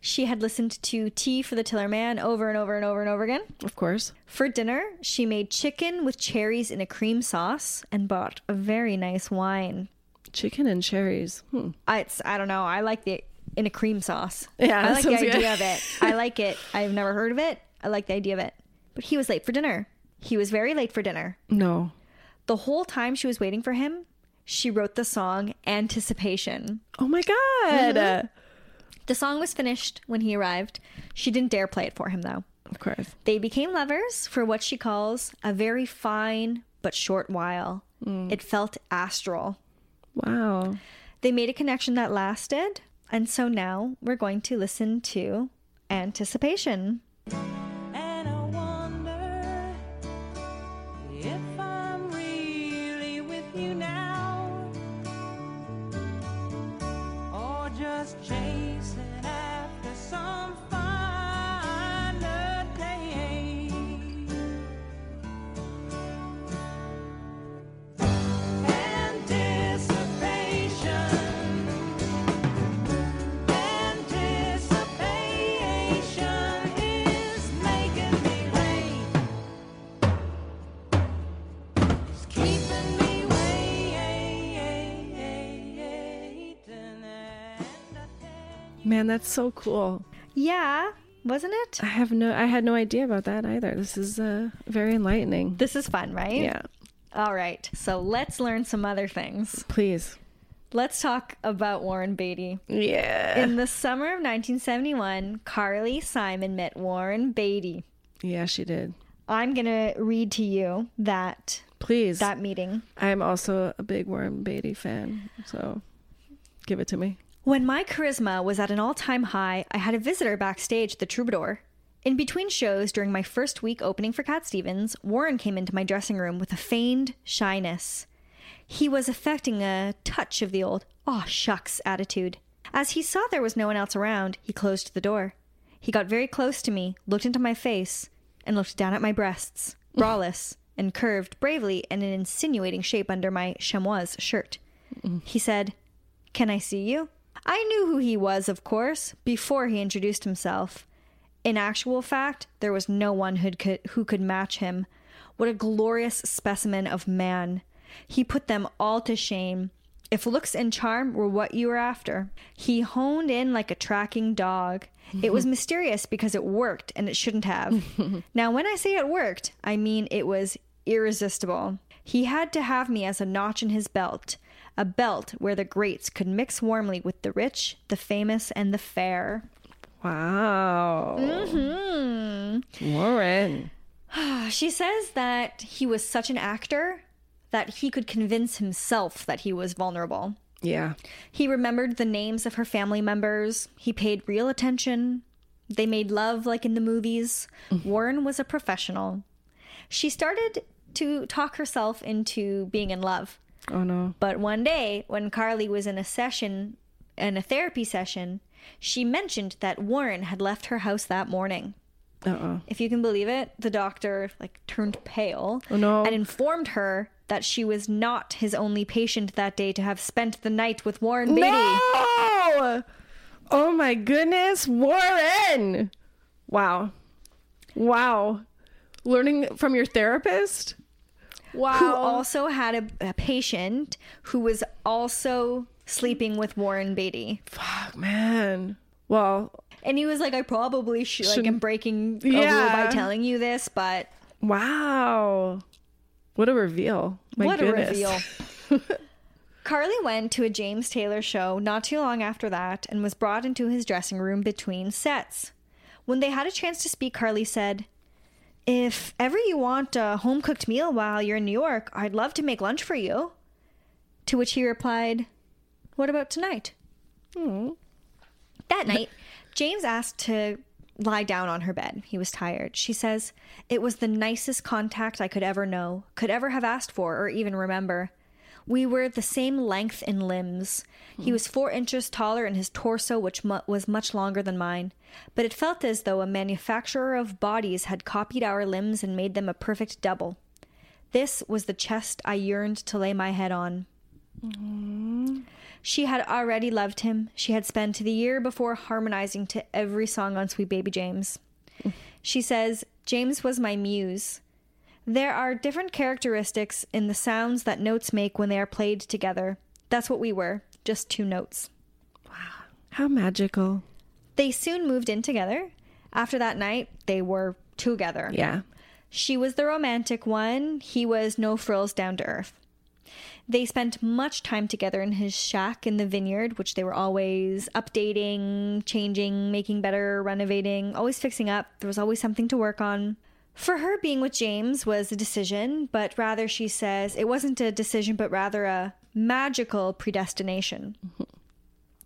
She had listened to Tea for the Tillerman over and over and over and over again. Of course. For dinner, she made chicken with cherries in a cream sauce and bought a very nice wine. Chicken and cherries. Hmm. I, it's, I don't know. I like the in a cream sauce. Yeah, I like the idea good. of it. I like it. I've never heard of it. I like the idea of it. But he was late for dinner. He was very late for dinner. No. The whole time she was waiting for him, she wrote the song Anticipation. Oh my god. Mm-hmm. The song was finished when he arrived. She didn't dare play it for him though. Of course. They became lovers for what she calls a very fine but short while. It felt astral. Wow. They made a connection that lasted, and so now we're going to listen to Anticipation. Man, that's so cool. Yeah, wasn't it? I have no I had no idea about that either. This is uh very enlightening. This is fun, right? Yeah. All right, so let's learn some other things. Please. Let's talk about Warren Beatty. Yeah. In the summer of 1971, Carly Simon met Warren Beatty. yeah, she did. I'm going to read to you that Please. that meeting. I'm also a big Warren Beatty fan, so give it to me. When my charisma was at an all time high, I had a visitor backstage at the Troubadour. In between shows during my first week opening for Cat Stevens, Warren came into my dressing room with a feigned shyness. He was affecting a touch of the old, aw shucks attitude. As he saw there was no one else around, he closed the door. He got very close to me, looked into my face, and looked down at my breasts, braless and curved bravely in an insinuating shape under my chamois shirt. He said, Can I see you? I knew who he was, of course, before he introduced himself. In actual fact, there was no one who could, who could match him. What a glorious specimen of man. He put them all to shame. If looks and charm were what you were after, he honed in like a tracking dog. It was mysterious because it worked and it shouldn't have. now, when I say it worked, I mean it was irresistible. He had to have me as a notch in his belt, a belt where the greats could mix warmly with the rich, the famous, and the fair. Wow. Mm-hmm. Warren. She says that he was such an actor that he could convince himself that he was vulnerable. Yeah. He remembered the names of her family members. He paid real attention. They made love like in the movies. Warren was a professional. She started to talk herself into being in love. Oh no. But one day, when Carly was in a session, in a therapy session, she mentioned that Warren had left her house that morning. Uh oh. If you can believe it, the doctor like turned pale Oh, no. and informed her that she was not his only patient that day to have spent the night with Warren Beatty. No! Oh my goodness, Warren! Wow. Wow. Learning from your therapist? Wow. Who also had a, a patient who was also sleeping with Warren Beatty. Fuck, man. Well, And he was like, I probably should, like, am breaking a rule Yeah. by telling you this, but wow. What a reveal. My what goodness. a reveal. Carly went to a James Taylor show not too long after that and was brought into his dressing room between sets. When they had a chance to speak, Carly said, If ever you want a home cooked meal while you're in New York, I'd love to make lunch for you. To which he replied, What about tonight? Hmm. That night, James asked to lie down on her bed. He was tired. She says, It was the nicest contact I could ever know, could ever have asked for, or even remember. We were the same length in limbs. He hmm. was four inches taller in his torso, which mu- was much longer than mine. But it felt as though a manufacturer of bodies had copied our limbs and made them a perfect double. This was the chest I yearned to lay my head on. Mm-hmm. She had already loved him. She had spent the year before harmonizing to every song on Sweet Baby James. Hmm. She says, James was my muse. There are different characteristics in the sounds that notes make when they are played together. That's what we were, just two notes. Wow, how magical. They soon moved in together. After that night, they were together. Yeah. She was the romantic one, he was no frills down to earth. They spent much time together in his shack in the vineyard, which they were always updating, changing, making better, renovating, always fixing up. There was always something to work on. For her, being with James was a decision, but rather, she says, it wasn't a decision, but rather a magical predestination. Mm-hmm.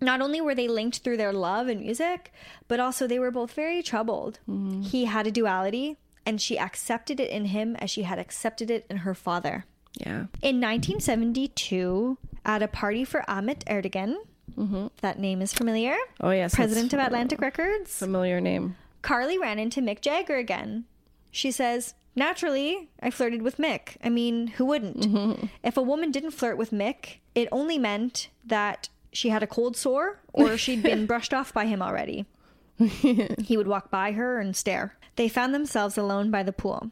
Not only were they linked through their love and music, but also they were both very troubled. Mm-hmm. He had a duality, and she accepted it in him as she had accepted it in her father. Yeah. In 1972, at a party for Ahmet Ertegun, mm-hmm. that name is familiar, Oh, yes. president of Atlantic Records, Familiar name. Carly ran into Mick Jagger again. She says, Naturally, I flirted with Mick. I mean, who wouldn't? If a woman didn't flirt with Mick, it only meant that she had a cold sore or she'd been brushed off by him already. he would walk by her and stare. They found themselves alone by the pool.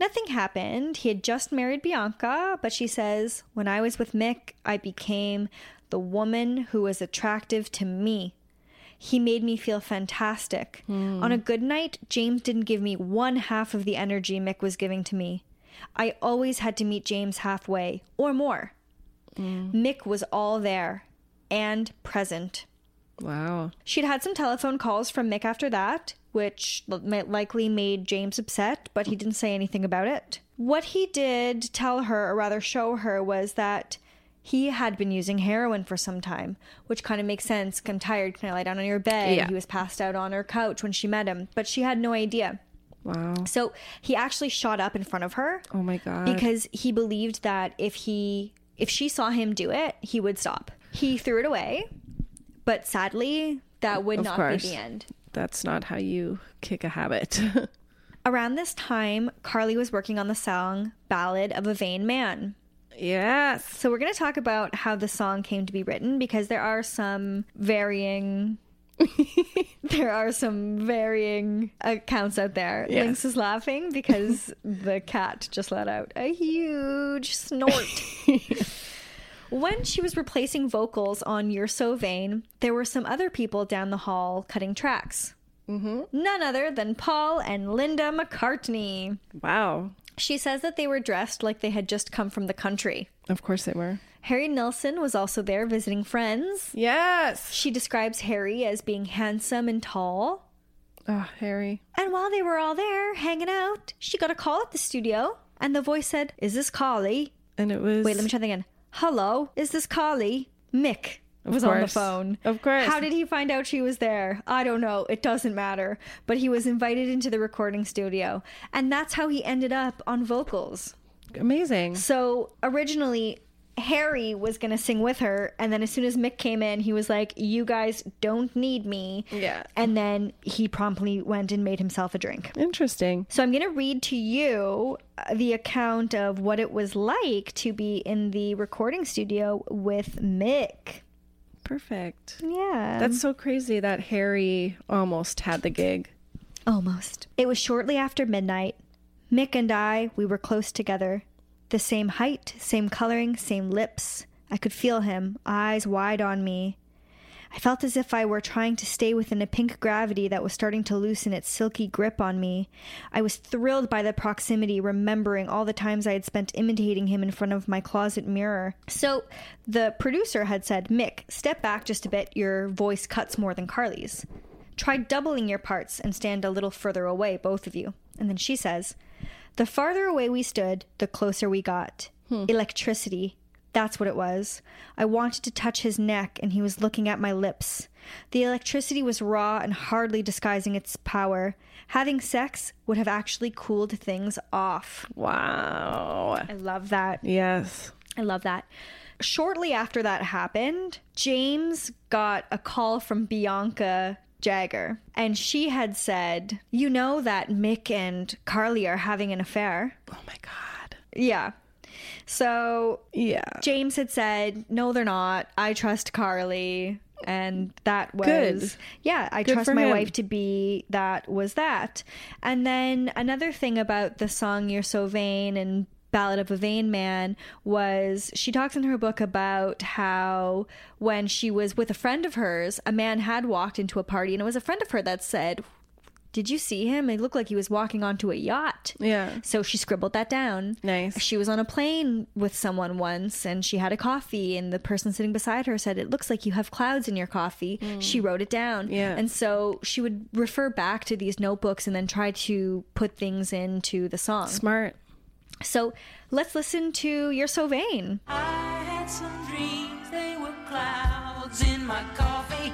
Nothing happened. He had just married Bianca, but she says, When I was with Mick, I became the woman who was attractive to me. He made me feel fantastic. Hmm. On a good night, James didn't give me one half of the energy Mick was giving to me. I always had to meet James halfway or more. Hmm. Mick was all there and present. Wow. She'd had some telephone calls from Mick after that, which likely made James upset, but he didn't say anything about it. What he did tell her, or rather show her, was that he had been using heroin for some time, which kind of makes sense. I'm tired. Can I lie down on your bed? Yeah. He was passed out on her couch when she met him, but she had no idea. Wow. So he actually shot up in front of her Oh my God. because he believed that if he if she saw him do it, he would stop. He threw it away, but sadly, that would Of not course. be the end. That's not how you kick a habit. Around this time, Carly was working on the song Ballad of a Vain Man. Yes. So we're going to talk about how the song came to be written because there are some varying there are some varying accounts out there. Yes. Lynx is laughing because the cat just let out a huge snort. when she was replacing vocals on You're So Vain, there were some other people down the hall cutting tracks. Mm-hmm. None other than Paul and Linda McCartney. Wow. She says that they were dressed like they had just come from the country. Of course they were. Harry Nilsson was also there visiting friends. Yes. She describes Harry as being handsome and tall. Oh, Harry. And while they were all there hanging out, she got a call at the studio, and the voice said, Is this Carly? And it was. Wait, let me try that again. Hello, is this Carly? Mick was on the phone. Of course. How did he find out she was there? I don't know. It doesn't matter. But he was invited into the recording studio, and that's how he ended up on vocals. Amazing. So originally, Harry was going to sing with her. And then as soon as Mick came in, he was like, You guys don't need me. Yeah. And then he promptly went and made himself a drink. Interesting. So I'm going to read to you uh, the account of what it was like to be in the recording studio with Mick. Perfect. Yeah. That's so crazy that Harry almost had the gig. Almost. It was shortly after midnight. Mick and I, we were close together. The same height, same coloring, same lips. I could feel him, eyes wide on me. I felt as if I were trying to stay within a pink gravity that was starting to loosen its silky grip on me. I was thrilled by the proximity, remembering all the times I had spent imitating him in front of my closet mirror. So the producer had said, Mick, step back just a bit. Your voice cuts more than Carly's. Try doubling your parts and stand a little further away, both of you. And then she says, The farther away we stood, the closer we got. Hmm. Electricity. That's what it was. I wanted to touch his neck, and he was looking at my lips. The electricity was raw and hardly disguising its power. Having sex would have actually cooled things off. Wow. I love that. Yes. I love that. Shortly after that happened, James got a call from Bianca Jagger, and she had said, You know that Mick and Carly are having an affair. Oh my God. Yeah. So Yeah. James had said, "No, they're not. I trust Carly." And that was Good. yeah, I Good trust my him. wife to be that was that. And then another thing about the song You're So Vain and Ballad of a Vain Man was she talks in her book about how when she was with a friend of hers, a man had walked into a party and it was a friend of her that said, Did you see him? It looked like he was walking onto a yacht. Yeah. So she scribbled that down. Nice. She was on a plane with someone once and she had a coffee, and the person sitting beside her said, It looks like you have clouds in your coffee. Mm. She wrote it down. Yeah. And so she would refer back to these notebooks and then try to put things into the song. Smart. So let's listen to You're So Vain. I had some dreams, they were clouds in my coffee,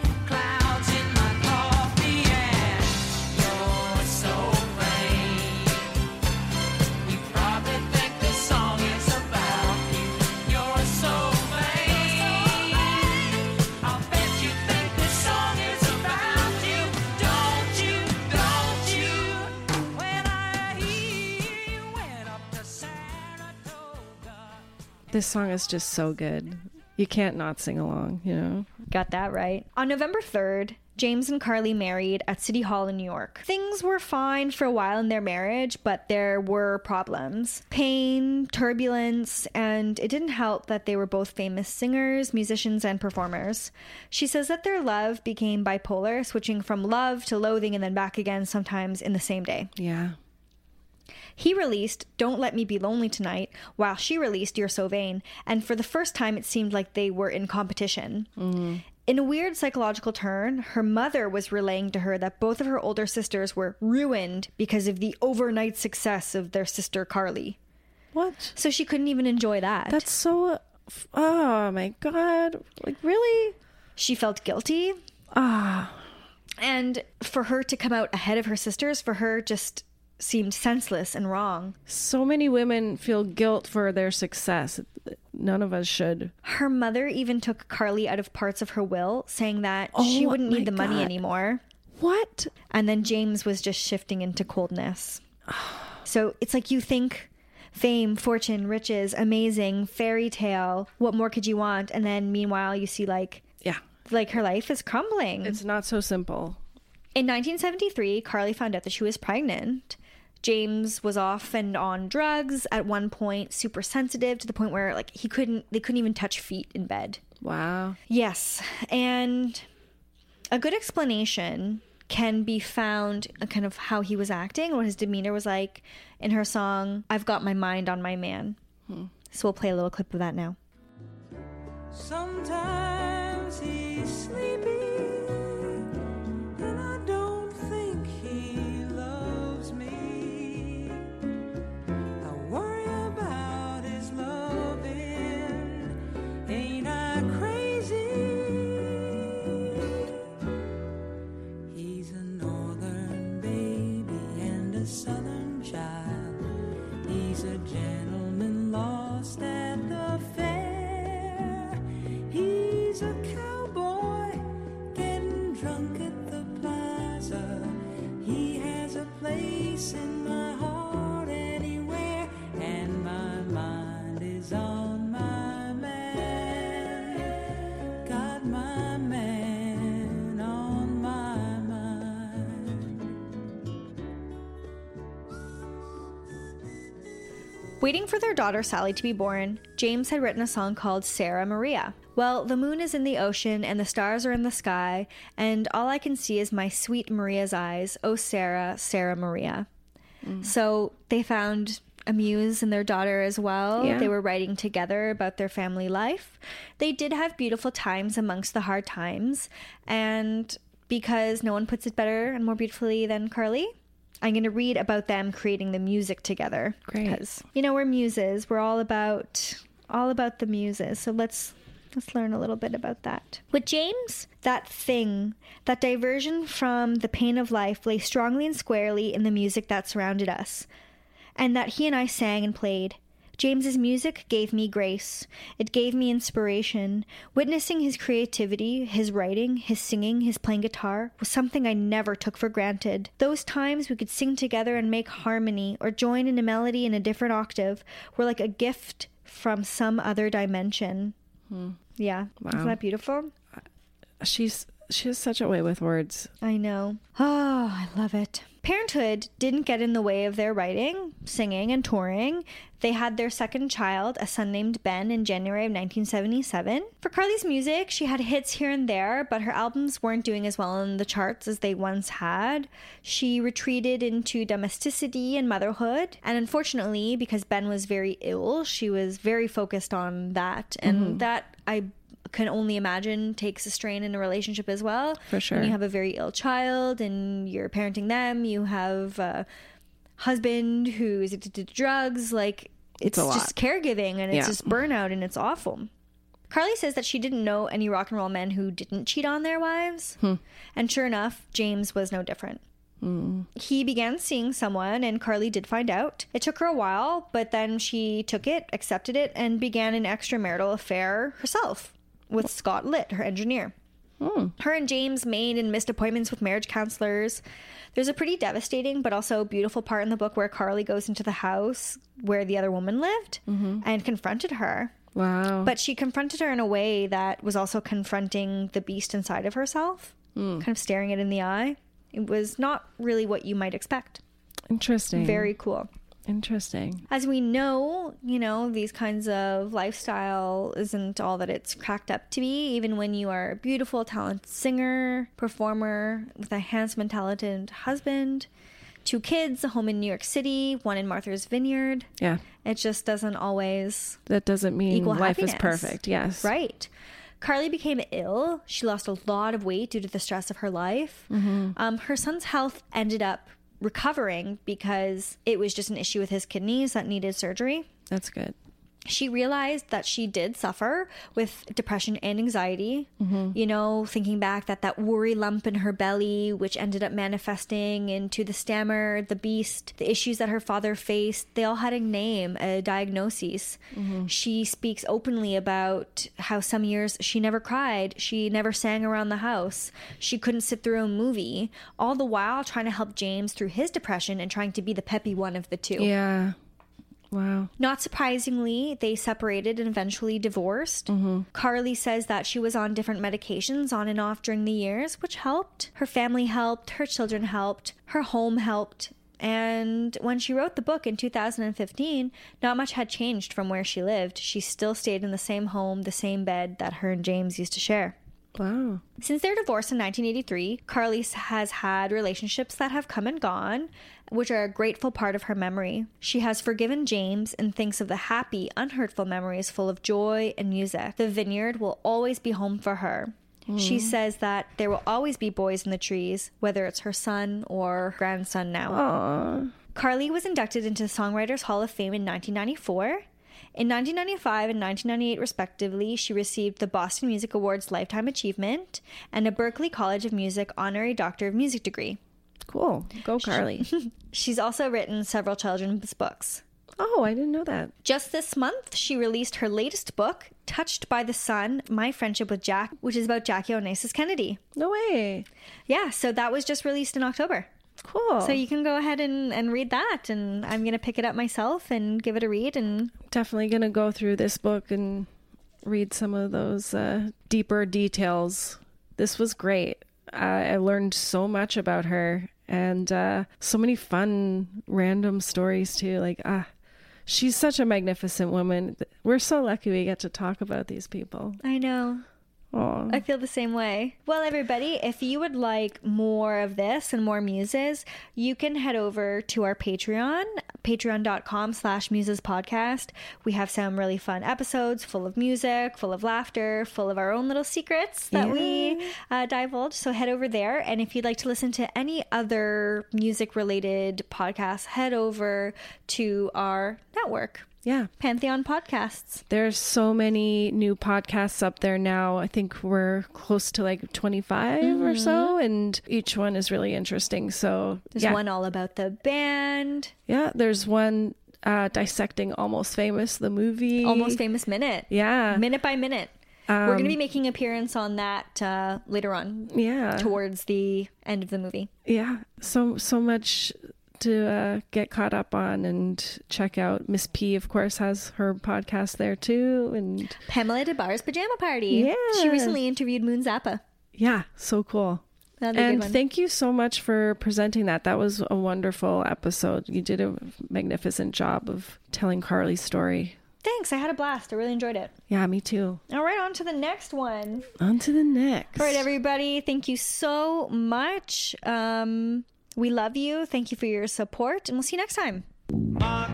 This song is just so good. You can't not sing along, you know? Got that right. On November 3rd, James and Carly married at City Hall in New York. Things were fine for a while in their marriage, but there were problems pain, turbulence, and it didn't help that they were both famous singers, musicians, and performers. She says that their love became bipolar, switching from love to loathing and then back again sometimes in the same day. Yeah. He released Don't Let Me Be Lonely Tonight, while she released You're So Vain, and for the first time it seemed like they were in competition. In a weird psychological turn, her mother was relaying to her that both of her older sisters were ruined because of the overnight success of their sister Carly. What? So she couldn't even enjoy that. That's so. Oh my God. Like, really? she felt guilty. Ah. And for her to come out ahead of her sisters, for her just seemed senseless and wrong. So many women feel guilt for their success. None of us should. Her mother even took Carly out of parts of her will, saying that oh she Oh wouldn't need the money anymore. What? And then James was just shifting into coldness. So it's like you think fame, fortune, riches, amazing, fairy tale, what more could you want? And then meanwhile you see like Yeah. like her life is crumbling. It's not so simple. In 1973, Carly found out that she was pregnant. James was off and on drugs at one point, super sensitive to the point where like he couldn't they couldn't even touch feet in bed. Wow. Yes, and a good explanation can be found uh, kind of how he was acting, what his demeanor was like in her song "I've Got My Mind on My Man." Hmm. So we'll play a little clip of that now. Sometimes he's sleepy, Waiting for their daughter Sally to be born, James had written a song called Sarah Maria. Well, the moon is in the ocean and the stars are in the sky, and all I can see is my sweet Maria's eyes. Oh, Sarah, Sarah Maria. Mm. So they found a muse and their daughter as well. Yeah. They were writing together about their family life. They did have beautiful times amongst the hard times. And because no one puts it better and more beautifully than Carly, I'm going to read about them creating the music together. Great. Because, you know, we're muses. We're all about all about the muses. So let's let's learn a little bit about that. With James, that thing, that diversion from the pain of life lay strongly and squarely in the music that surrounded us and that he and I sang and played. James's music gave me grace. It gave me inspiration. Witnessing his creativity, his writing, his singing, his playing guitar was something I never took for granted. Those times we could sing together and make harmony or join in a melody in a different octave were like a gift from some other dimension. Hmm. Yeah. Isn't that beautiful? She's she has such a way with words. I know. Oh, I love it. Parenthood didn't get in the way of their writing, singing, and touring. They had their second child, a son named Ben, in January of 1977. For Carly's music, she had hits here and there, but her albums weren't doing as well in the charts as they once had. She retreated into domesticity and motherhood, and unfortunately, because Ben was very ill, she was very focused on that, and mm-hmm. that I can only imagine takes a strain in a relationship as well. For sure. When you have a very ill child and you're parenting them, you have a husband who's addicted to drugs. Like it's, lot. just caregiving and it's Yeah. just burnout and it's awful. Carly says that she didn't know any rock and roll men who didn't cheat on their wives. Hmm. And sure enough, James was no different. He began seeing someone, and Carly did find out. It took her a while, but then she took it, accepted it, and began an extramarital affair herself with Scott Litt, her engineer. Hmm. Her and James made and missed appointments with marriage counselors. There's a pretty devastating but also beautiful part in the book where Carly goes into the house where the other woman lived mm-hmm. and confronted her. Wow. But she confronted her in a way that was also confronting the beast inside of herself, hmm. kind of staring it in the eye. It was not really what you might expect. Interesting. Very cool. Interesting. As we know, you know, these kinds of lifestyle isn't all that it's cracked up to be, even when you are a beautiful, talented singer, performer with a handsome and talented husband, two kids, a home in New York City, one in Martha's Vineyard. Yeah. It just doesn't always That doesn't mean life is perfect. Yes. Right. Carly became ill. She lost a lot of weight due to the stress of her life. Um, her son's health ended up recovering because it was just an issue with his kidneys that needed surgery. That's good. She realized that she did suffer with depression and anxiety. Mm-hmm. You know, thinking back that that worry lump in her belly, which ended up manifesting into the stammer, the beast, the issues that her father faced, they all had a name, a diagnosis. Mm-hmm. She speaks openly about how some years she never cried, she never sang around the house, she couldn't sit through a movie, all the while trying to help James through his depression and trying to be the peppy one of the two. Yeah. Wow. Not surprisingly, they separated and eventually divorced. Mm-hmm. Carly says that she was on different medications on and off during the years, which helped. Her family helped, her children helped, her home helped. And when she wrote the book in 2015, not much had changed from where she lived. She still stayed in the same home, the same bed that her and James used to share. Wow. Since their divorce in 1983, Carly has had relationships that have come and gone, which are a grateful part of her memory. She has forgiven James and thinks of the happy, unhurtful memories full of joy and music. The vineyard will always be home for her. She hmm. says that there will always be boys in the trees, whether it's her son or grandson now. Aw. Carly was inducted into the Songwriters Hall of Fame in 1994. In 1995 and 1998, respectively, she received the Boston Music Awards Lifetime Achievement and a Berklee College of Music Honorary Doctor of Music degree. Cool. Go, Carly. She's also written several children's books. oh, I didn't know that. Just this month, she released her latest book, Touched by the Sun My Friendship with Jack, which is about Jackie Onassis Kennedy. No way. Yeah, so that was just released in October. Cool. So you can go ahead and, and read that, and I'm going to pick it up myself and give it a read and definitely going to go through this book and read some of those uh, deeper details. This was great. I I learned so much about her and uh, so many fun, random stories too. Like, ah, she's such a magnificent woman. We're so lucky we get to talk about these people. I know. Oh, I feel the same way. Well, everybody, if you would like more of this and more muses, you can head over to our Patreon, patreon.com slash muses podcast. We have some really fun episodes full of music, full of laughter, full of our own little secrets that we uh, divulge. So head over there. And if you'd like to listen to any other music related podcasts, head over to our network, yeah. Pantheon Podcasts. There's so many new podcasts up there now. I think we're close to like 25 or so, and each one is really interesting. So, There's yeah. one all about the band, Yeah, there's one uh, dissecting Almost Famous, the movie. Almost Famous Minute. Yeah. minute by minute. We're going to be making appearance on that uh, later on Yeah. towards the end of the movie. yeah. So, so much to uh, get caught up on and check out. Miss P, of course, has her podcast there too. And Pamela Des Barres' Pajama Party. Yeah. She recently interviewed Moon Zappa. yeah, so cool. That'd be a And thank you so much for presenting that. That was a wonderful episode. You did a magnificent job of telling Carly's story. Thanks. I had a blast. I really enjoyed it. Yeah, me too. All right, on to the next one. On to the next. All right, everybody. Thank you so much. Um, we love you. Thank you for your support, and we'll see you next time.